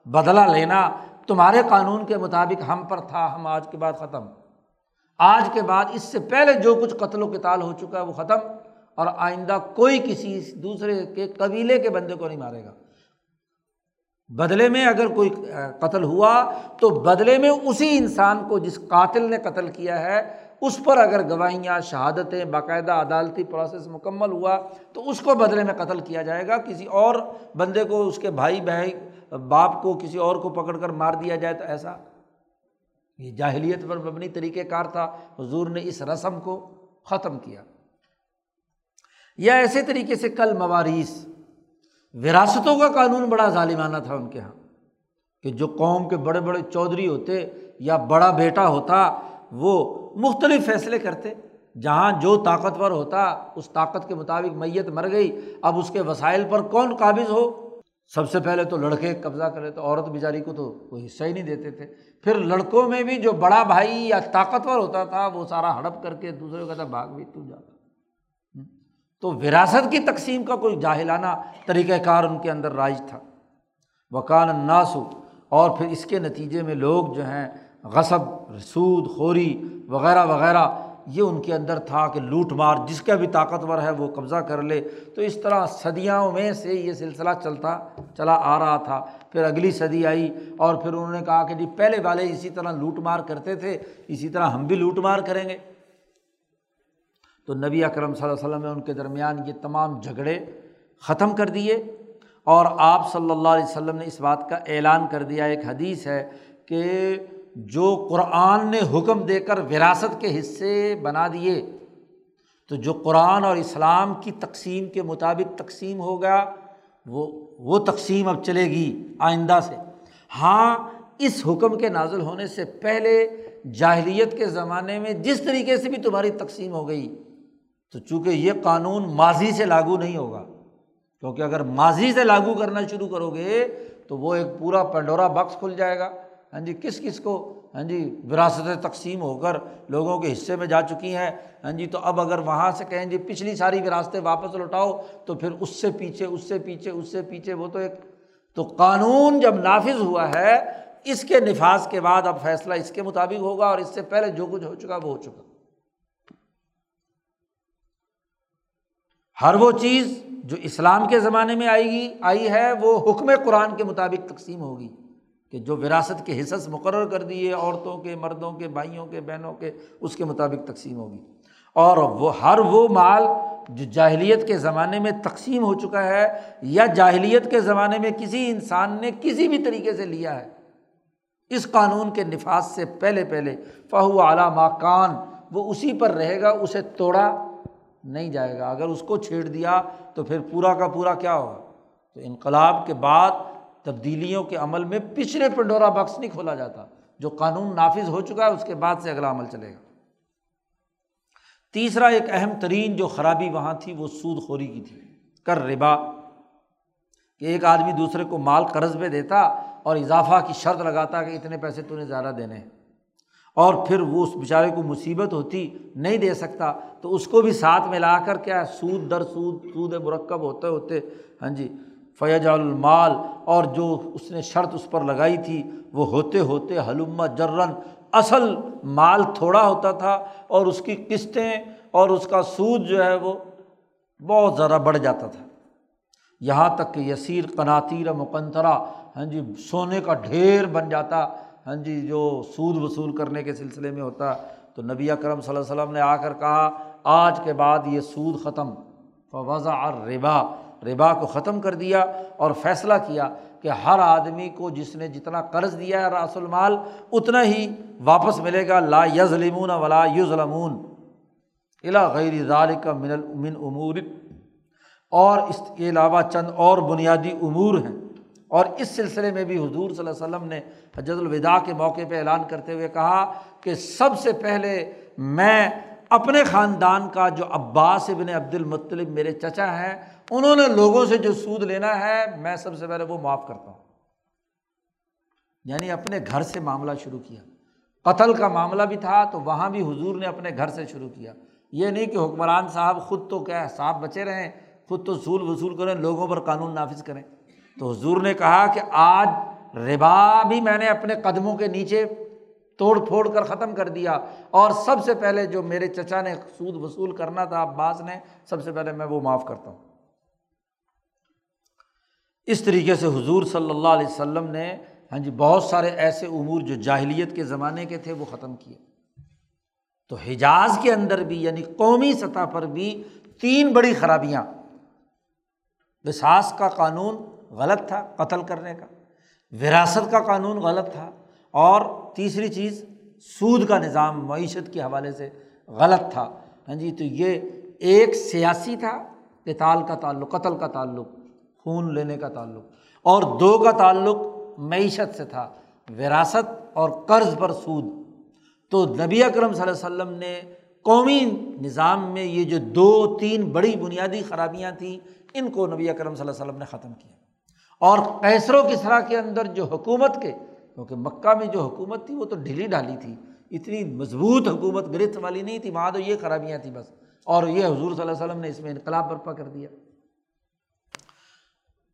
بدلہ لینا تمہارے قانون کے مطابق ہم پر تھا، ہم آج کے بعد ختم۔ آج کے بعد، اس سے پہلے جو کچھ قتل و کتال ہو چکا ہے، وہ ختم۔ اور آئندہ کوئی کسی دوسرے کے قبیلے کے بندے کو نہیں مارے گا۔ بدلے میں اگر کوئی قتل ہوا، تو بدلے میں اسی انسان کو جس قاتل نے قتل کیا ہے، اس پر اگر گواہیاں، شہادتیں، باقاعدہ عدالتی پروسیس مکمل ہوا، تو اس کو بدلے میں قتل کیا جائے گا۔ کسی اور بندے کو، اس کے بھائی بہن باپ کو کسی اور کو پکڑ کر مار دیا جائے تو ایسا؟ یہ جاہلیت پر مبنی طریقۂ کار تھا۔ حضور نے اس رسم کو ختم کیا۔ یا ایسے طریقے سے کل مواریث، وراثتوں کا قانون بڑا ظالمانہ تھا ان کے یہاں کہ جو قوم کے بڑے بڑے چودھری ہوتے یا بڑا بیٹا ہوتا، وہ مختلف فیصلے کرتے۔ جہاں جو طاقتور ہوتا، اس طاقت کے مطابق میت مر گئی، اب اس کے وسائل پر کون قابض ہو؟ سب سے پہلے تو لڑکے قبضہ کرے تو عورت بیچاری کو تو کوئی حصہ ہی نہیں دیتے تھے۔ پھر لڑکوں میں بھی جو بڑا بھائی یا طاقتور ہوتا تھا، وہ سارا ہڑپ کر کے دوسرے کو کہتا، بھاگ بھی تو جاتا تو وراثت کی تقسیم کا کوئی جاہلانہ طریقۂ کار ان کے اندر رائج تھا۔ وکان الناسو اور پھر اس کے نتیجے میں لوگ جو ہیں، غصب، رسود، خوری وغیرہ وغیرہ یہ ان کے اندر تھا کہ لوٹ مار، جس کا بھی طاقتور ہے وہ قبضہ کر لے۔ تو اس طرح صدیوں میں سے یہ سلسلہ چلتا، چلا آ رہا تھا۔ پھر اگلی صدی آئی اور پھر انہوں نے کہا کہ جی پہلے والے اسی طرح لوٹ مار کرتے تھے، اسی طرح ہم بھی لوٹ مار کریں گے۔ تو نبی اکرم صلی اللہ علیہ وسلم نے ان کے درمیان یہ تمام جھگڑے ختم کر دیے۔ اور آپ صلی اللہ علیہ وسلم نے اس بات کا اعلان کر دیا۔ ایک حدیث ہے کہ جو قرآن نے حکم دے کر وراثت کے حصے بنا دیے، تو جو قرآن اور اسلام کی تقسیم کے مطابق تقسیم ہو گیا، وہ وہ تقسیم اب چلے گی آئندہ سے۔ ہاں اس حکم کے نازل ہونے سے پہلے جاہلیت کے زمانے میں جس طریقے سے بھی تمہاری تقسیم ہو گئی، تو چونکہ یہ قانون ماضی سے لاگو نہیں ہوگا، کیونکہ اگر ماضی سے لاگو کرنا شروع کرو گے، تو وہ ایک پورا پنڈورا بکس کھل جائے گا۔ ہاں جی کس کس کو ہاں جی وراثتیں تقسیم ہو کر لوگوں کے حصے میں جا چکی ہیں۔ ہاں جی تو اب اگر وہاں سے کہیں جی پچھلی ساری وراثتیں واپس لوٹاؤ، تو پھر اس سے پیچھے، اس سے پیچھے، اس سے پیچھے، وہ تو ایک۔ تو قانون جب نافذ ہوا ہے، اس کے نفاذ کے بعد اب فیصلہ اس کے مطابق ہوگا اور اس سے پہلے جو کچھ ہو چکا، وہ ہو چکا۔ ہر وہ چیز جو اسلام کے زمانے میں آئے گی، آئی ہے، وہ حکم قرآن کے مطابق تقسیم ہوگی۔ کہ جو وراثت کے حصص مقرر کر دیے، عورتوں کے، مردوں کے، بھائیوں کے، بہنوں کے، اس کے مطابق تقسیم ہوگی۔ اور وہ، ہر وہ مال جو جاہلیت کے زمانے میں تقسیم ہو چکا ہے یا جاہلیت کے زمانے میں کسی انسان نے کسی بھی طریقے سے لیا ہے، اس قانون کے نفاذ سے پہلے پہلے، فہو اعلیٰ ماکان وہ اسی پر رہے گا، اسے توڑا نہیں جائے گا۔ اگر اس کو چھیڑ دیا تو پھر پورا کا پورا کیا ہوگا؟ تو انقلاب کے بعد تبدیلیوں کے عمل میں پچھلے پنڈورا بکس نہیں کھولا جاتا، جو قانون نافذ ہو چکا ہے، اس کے بعد سے اگلا عمل چلے گا۔ تیسرا ایک اہم ترین جو خرابی وہاں تھی، وہ سود خوری کی تھی۔ کر ربا، کہ ایک آدمی دوسرے کو مال قرض پہ دیتا اور اضافہ کی شرط لگاتا کہ اتنے پیسے تو نے زیادہ دینے ہیں۔ اور پھر وہ اس بیچارے کو مصیبت ہوتی، نہیں دے سکتا، تو اس کو بھی ساتھ ملا کر کیا سود، در سود سود مرکب ہوتے ہوتے ہاں جی فیض المال اور جو اس نے شرط اس پر لگائی تھی، وہ ہوتے ہوتے حلومہ جرن اصل مال تھوڑا ہوتا تھا اور اس کی قسطیں اور اس کا سود جو ہے وہ بہت زیادہ بڑھ جاتا تھا۔ یہاں تک کہ یسیر قناطیر مقنطرہ ہاں جی سونے کا ڈھیر بن جاتا ہاں جی جو سود وصول کرنے کے سلسلے میں ہوتا۔ تو نبی کرم صلی اللہ علیہ وسلم نے آ کر کہا، آج کے بعد یہ سود ختم۔ فضا اور ربا کو ختم کر دیا اور فیصلہ کیا کہ ہر آدمی کو جس نے جتنا قرض دیا ہے راس المال، اتنا ہی واپس ملے گا، لا یظلمون ولا یظلمون۔ الا غیر ذالک من المن امور۔ اور اس کے علاوہ چند اور بنیادی امور ہیں۔ اور اس سلسلے میں بھی حضور صلی اللہ علیہ وسلم نے حجت الوداع کے موقع پہ اعلان کرتے ہوئے کہا کہ سب سے پہلے میں اپنے خاندان کا جو عباس ابن عبد المطلب میرے چچا ہیں انہوں نے لوگوں سے جو سود لینا ہے، میں سب سے پہلے وہ معاف کرتا ہوں۔ یعنی اپنے گھر سے معاملہ شروع کیا۔ قتل کا معاملہ بھی تھا تو وہاں بھی حضور نے اپنے گھر سے شروع کیا۔ یہ نہیں کہ حکمران صاحب خود تو کیا صاحب بچے رہیں، خود تو سول وصول کریں، لوگوں پر قانون نافذ کریں۔ تو حضور نے کہا کہ آج ربا بھی میں نے اپنے قدموں کے نیچے توڑ پھوڑ کر ختم کر دیا۔ اور سب سے پہلے جو میرے چچا نے سود وصول کرنا تھا، عباس نے، سب سے پہلے میں وہ معاف کرتا ہوں۔ اس طریقے سے حضور صلی اللہ علیہ وسلم نے ہاں جی بہت سارے ایسے امور جو جاہلیت کے زمانے کے تھے، وہ ختم کیے۔ تو حجاز کے اندر بھی یعنی قومی سطح پر بھی تین بڑی خرابیاں۔ وساس کا قانون غلط تھا قتل کرنے کا، وراثت کا قانون غلط تھا، اور تیسری چیز، سود کا نظام معیشت کے حوالے سے غلط تھا۔ ہاں جی تو یہ ایک سیاسی تھا کتال کا تعلق، قتل کا تعلق۔ خون لینے کا تعلق۔ اور دو کا تعلق معیشت سے تھا، وراثت اور قرض پر سود۔ تو نبی اکرم صلی اللہ علیہ وسلم نے قومی نظام میں یہ جو دو، تین بڑی بنیادی خرابیاں تھیں، ان کو نبی اکرم صلی اللہ علیہ وسلم نے ختم کیا۔ اور کیسر و کسرا کے اندر جو حکومت کے، کیونکہ مکہ میں جو حکومت تھی، وہ تو ڈھیلی ڈھالی تھی۔ اتنی مضبوط حکومت، گرفت والی نہیں تھی وہاں تو یہ خرابیاں تھیں بس۔ اور یہ حضور صلی اللہ علیہ وسلم نے اس میں انقلاب برپا کر دیا۔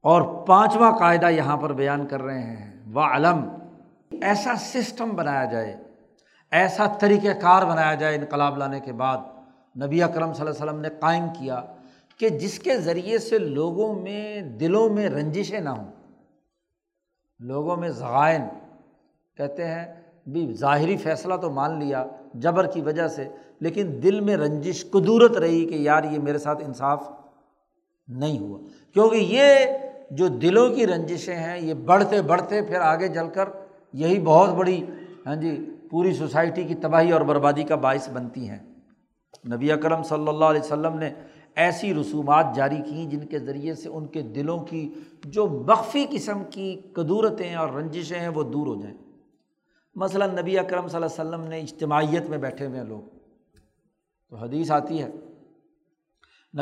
اور پانچواں قاعدہ یہاں پر بیان کر رہے ہیں۔ وہ علم ایسا سسٹم بنایا جائے، ایسا طریقۂ کار بنایا جائے انقلاب لانے کے بعد۔ نبی اکرم صلی اللہ علیہ وسلم نے قائم کیا کہ جس کے ذریعے سے لوگوں میں دلوں میں رنجشیں نہ ہوں، لوگوں میں ذغائن کہتے ہیں، بھی ظاہری فیصلہ تو مان لیا جبر کی وجہ سے، لیکن دل میں رنجش، قدورت رہی کہ یار یہ میرے ساتھ انصاف نہیں ہوا۔ کیونکہ یہ جو دلوں کی رنجشیں ہیں، یہ بڑھتے بڑھتے پھر آگے جل کر یہی بہت بڑی ہاں جی پوری سوسائٹی کی تباہی اور بربادی کا باعث بنتی ہیں۔ نبی اکرم صلی اللہ علیہ وسلم نے ایسی رسومات جاری کیں جن کے ذریعے سے ان کے دلوں کی جو مخفی قسم کی قدورتیں اور رنجشیں ہیں، وہ دور ہو جائیں۔ مثلاً نبی اکرم صلی اللہ علیہ وسلم نے اجتماعیت میں بیٹھے ہوئے ہیں لوگ۔ تو حدیث آتی ہے،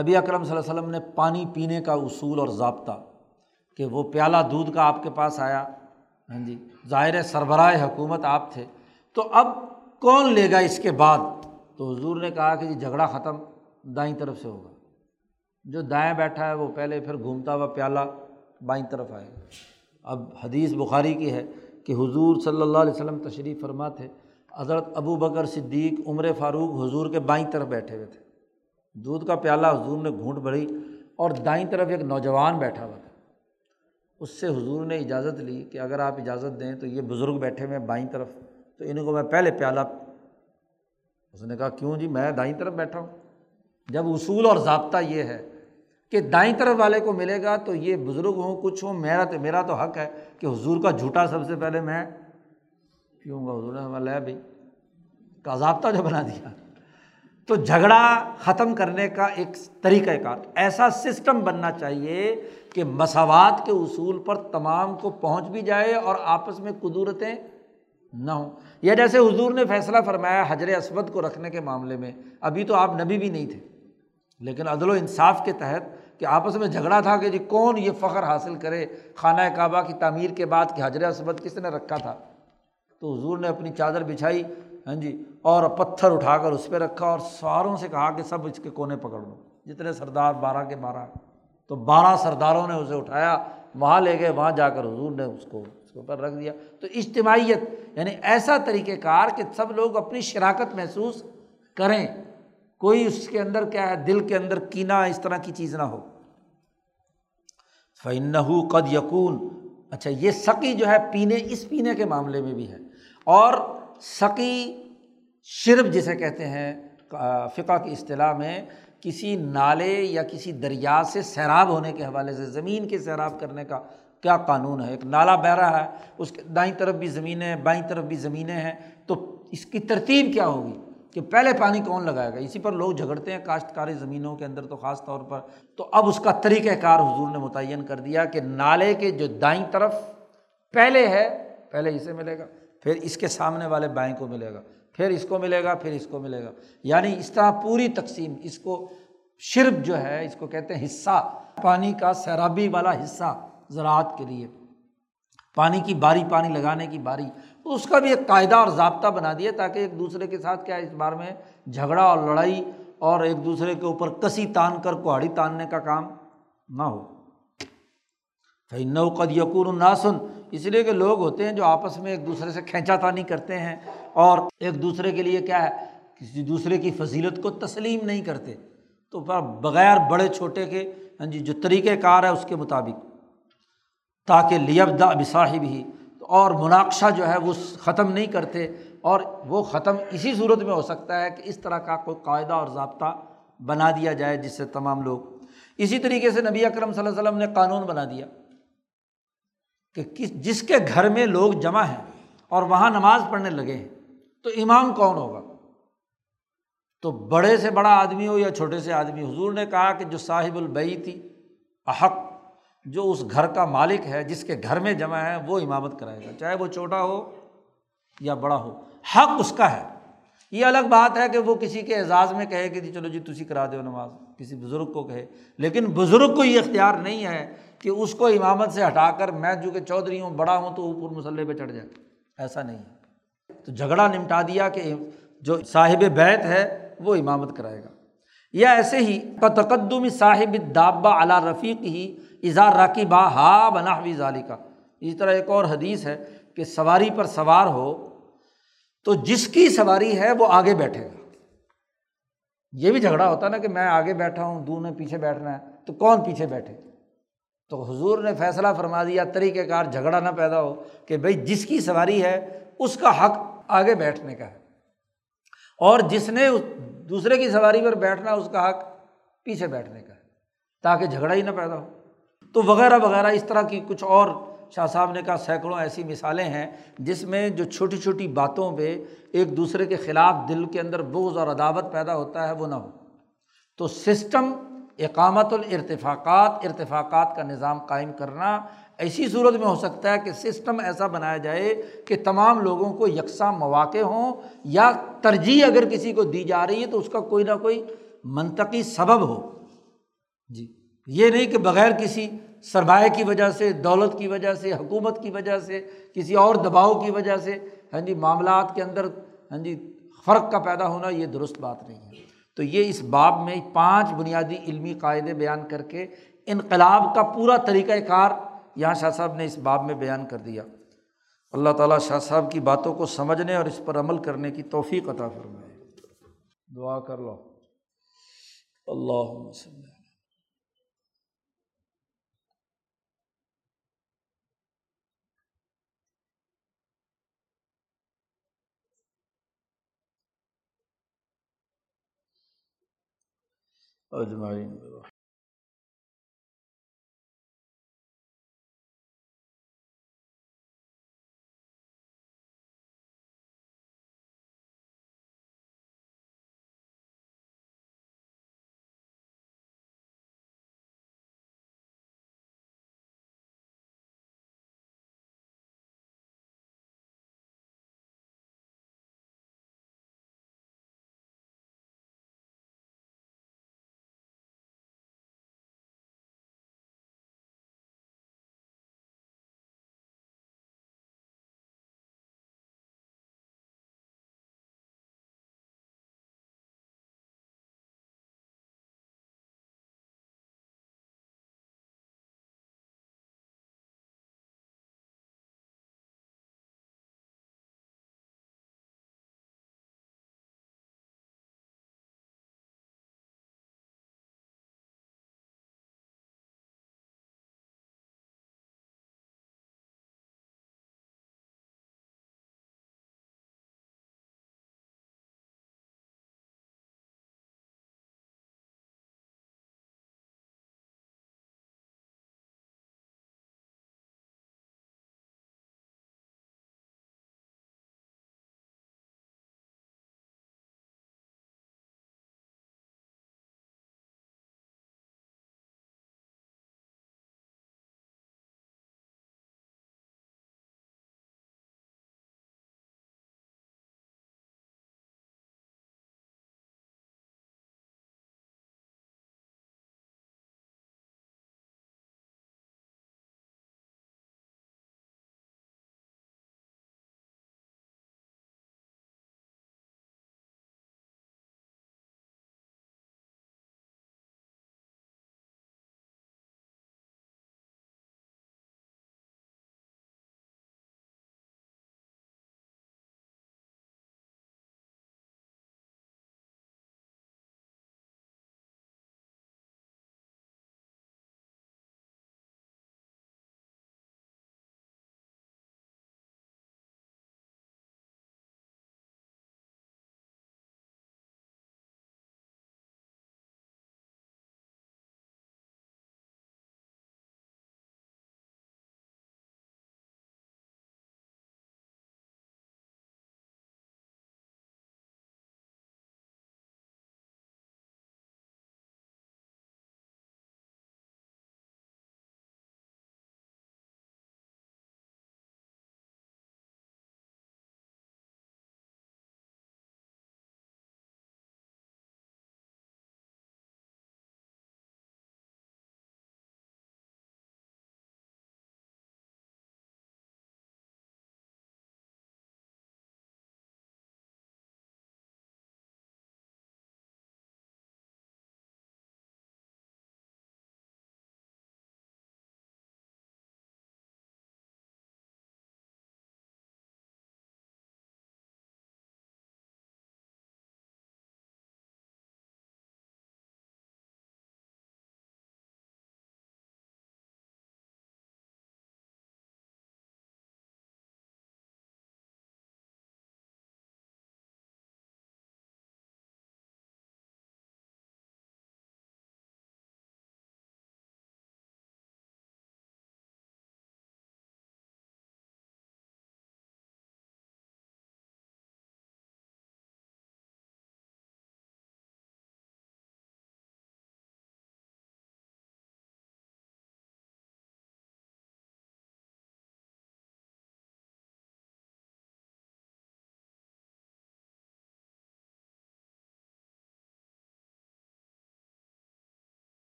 نبی اکرم صلی اللہ علیہ وسلم نے پانی پینے کا اصول اور ضابطہ کہ وہ پیالہ دودھ کا آپ کے پاس آیا۔ ہاں جی ظاہر سربراہ حکومت آپ تھے۔ تو اب کون لے گا اس کے بعد؟ تو حضور نے کہا کہ جی جھگڑا ختم دائیں طرف سے ہوگا۔ جو دائیں بیٹھا ہے، وہ پہلے پھر گھومتا ہوا پیالہ بائیں طرف آئے۔ گا اب حدیث بخاری کی ہے کہ حضور صلی اللہ علیہ وسلم تشریف فرما تھے حضرت ابو بکر صدیق، عمر فاروق حضور کے بائیں طرف بیٹھے ہوئے تھے۔ دودھ کا پیالہ حضور نے گھونٹ بڑھی اور دائیں طرف ایک نوجوان بیٹھا ہوا تھا۔ اس سے حضور نے اجازت لی کہ اگر آپ اجازت دیں تو یہ بزرگ بیٹھے ہوئے بائیں طرف، تو ان کو میں پہلے پیالہ اس نے کہا، کیوں جی؟ میں دائیں طرف بیٹھا ہوں۔ جب اصول اور ضابطہ یہ ہے کہ دائیں طرف والے کو ملے گا تو یہ بزرگ ہوں، کچھ ہوں، میرا تو میرا تو حق ہے کہ حضور کا جھوٹا سب سے پہلے میں پیوں گا۔ حضور نے لے بھائی، کا ضابطہ جو بنا دیا۔ تو جھگڑا ختم کرنے کا ایک طریقۂ کار۔ ایسا سسٹم بننا چاہیے کہ مساوات کے اصول پر تمام کو پہنچ بھی جائے اور آپس میں قدورتیں نہ ہوں۔ یا جیسے حضور نے فیصلہ فرمایا حجر اسود کو رکھنے کے معاملے میں، ابھی تو آپ نبی بھی نہیں تھے۔ لیکن عدل و انصاف کے تحت کہ آپس میں جھگڑا تھا کہ جی کون یہ فخر حاصل کرے خانہ کعبہ کی تعمیر کے بعد کہ حجر اسود کس نے رکھا تھا۔ تو حضور نے اپنی چادر بچھائی ہاں جی اور پتھر اٹھا کر اس پہ رکھا اور سواروں سے کہا کہ سب اس کے کونے پکڑ لو۔ جتنے سردار بارہ کے بارہ، تو بارہ سرداروں نے اسے اٹھایا، وہاں لے گئے، وہاں جا کر حضور نے اس کو، اس کے اوپر رکھ دیا۔ تو اجتماعیت یعنی ایسا طریقۂ کار کہ سب لوگ اپنی شراکت محسوس کریں۔ کوئی اس کے اندر کیا ہے، دل کے اندر کینا اس طرح کی چیز نہ ہو۔ فن قد یقون اچھا یہ سقی جو ہے، پینے، اس پینے کے معاملے میں بھی ہے۔ اور سقی شرب جسے کہتے ہیں فقہ کی اصطلاح میں کسی نالے یا کسی دریا سے سیراب ہونے کے حوالے سے، زمین کے سیراب کرنے کا کیا قانون ہے؟ ایک نالا بہ رہا ہے، اس کے دائیں طرف بھی زمینیں ہیں، بائیں طرف بھی زمینیں ہیں، تو اس کی ترتیب کیا ہوگی؟ کہ پہلے پانی کون لگائے گا؟ اسی پر لوگ جھگڑتے ہیں کاشتکاری زمینوں کے اندر تو خاص طور پر۔ تو اب اس کا طریقۂ کار حضور نے متعین کر دیا کہ نالے کے جو دائیں طرف پہلے ہے، پہلے اسے ملے گا۔ پھر اس کے سامنے والے بائیں کو ملے گا، پھر اس کو ملے گا، پھر اس کو ملے گا۔ یعنی اس طرح پوری تقسیم، اس کو شرب جو ہے، اس کو کہتے ہیں حصہ، پانی کا سیرابی والا حصہ زراعت کے لیے۔ پانی کی باری، پانی لگانے کی باری۔ اس کا بھی ایک قاعدہ اور ضابطہ بنا دیا تاکہ ایک دوسرے کے ساتھ کیا اس بار میں جھگڑا اور لڑائی اور ایک دوسرے کے اوپر کسی تان کر کوہاڑی تاننے کا کام نہ ہو۔ نو قد یقور ناسن اس لیے کہ لوگ ہوتے ہیں جو آپس میں ایک دوسرے سے کھینچا تانی کرتے ہیں اور ایک دوسرے کے لیے کیا ہے، کسی دوسرے کی فضیلت کو تسلیم نہیں کرتے۔ تو بغیر بڑے چھوٹے کے ہاں جی جو طریقۂ کار ہے اس کے مطابق، تاکہ لیبدا بصاحب ہی اور مناقشہ جو ہے وہ ختم نہیں کرتے۔ اور وہ ختم اسی صورت میں ہو سکتا ہے کہ اس طرح کا کوئی قاعدہ اور ضابطہ بنا دیا جائے جس سے تمام لوگ۔ اسی طریقے سے نبی اکرم صلی اللہ علیہ وسلم نے قانون بنا دیا۔ کہ کس جس کے گھر میں لوگ جمع ہیں اور وہاں نماز پڑھنے لگے ہیں، تو امام کون ہوگا؟ تو بڑے سے بڑا آدمی ہو یا چھوٹے سے آدمی، حضور نے کہا کہ جو صاحب البئی تھی احق، جو اس گھر کا مالک ہے، جس کے گھر میں جمع ہے، وہ امامت کرائے گا، چاہے وہ چھوٹا ہو یا بڑا ہو۔ حق اس کا ہے۔ یہ الگ بات ہے کہ وہ کسی کے اعزاز میں کہے کہ جی چلو جی تسی کرا دو نماز، کسی بزرگ کو کہے۔ لیکن بزرگ کو یہ اختیار نہیں ہے کہ اس کو امامت سے ہٹا کر میں جو کہ چودھری ہوں، بڑا ہوں تو اوپر مسلح پہ چڑھ جائے۔ ایسا نہیں ہے۔ تو جھگڑا نمٹا دیا کہ جو صاحب بیت ہے، وہ امامت کرائے گا۔ یا ایسے ہی تقدم صاحب دابا علا رفیق ہی اظہار راکی با ہا بنا ہوئی ظالی کا اسی طرح ایک اور حدیث ہے کہ سواری پر سوار ہو تو جس کی سواری ہے، وہ آگے بیٹھے گا۔ یہ بھی جھگڑا ہوتا نا کہ میں آگے بیٹھا ہوں، دو نے پیچھے بیٹھنا ہے، تو کون پیچھے بیٹھے؟ تو حضور نے فیصلہ فرما دیا طریقۂ کار جھگڑا نہ پیدا ہو کہ بھائی جس کی سواری ہے، اس کا حق آگے بیٹھنے کا ہے۔ اور جس نے دوسرے کی سواری پر بیٹھنا، اس کا حق پیچھے بیٹھنے کا ہے، تاکہ جھگڑا ہی نہ پیدا ہو۔ تو وغیرہ وغیرہ اس طرح کی کچھ اور شاہ صاحب نے کہا، سینکڑوں ایسی مثالیں ہیں جس میں جو چھوٹی چھوٹی باتوں پہ ایک دوسرے کے خلاف دل کے اندر بغض اور عداوت پیدا ہوتا ہے، وہ نہ ہو۔ تو سسٹم اقامت الرتفاقات ارتفاقات کا نظام قائم کرنا ایسی صورت میں ہو سکتا ہے کہ سسٹم ایسا بنایا جائے کہ تمام لوگوں کو یکساں مواقع ہوں یا ترجیح اگر کسی کو دی جا رہی ہے تو اس کا کوئی نہ کوئی منطقی سبب ہو۔ جی یہ نہیں کہ بغیر کسی سرمایہ کی وجہ سے، دولت کی وجہ سے، حکومت کی وجہ سے، کسی اور دباؤ کی وجہ سے ہاں جی معاملات کے اندر ہاں جی فرق کا پیدا ہونا یہ درست بات نہیں ہے۔ تو یہ اس باب میں پانچ بنیادی علمی قاعدے بیان کر کے انقلاب کا پورا طریقۂ کار یہاں شاہ صاحب نے اس باب میں بیان کر دیا۔ اللہ تعالیٰ شاہ صاحب کی باتوں کو سمجھنے اور اس پر عمل کرنے کی توفیق عطا فرمائے۔ دعا کر لو۔ اللہ اجمعین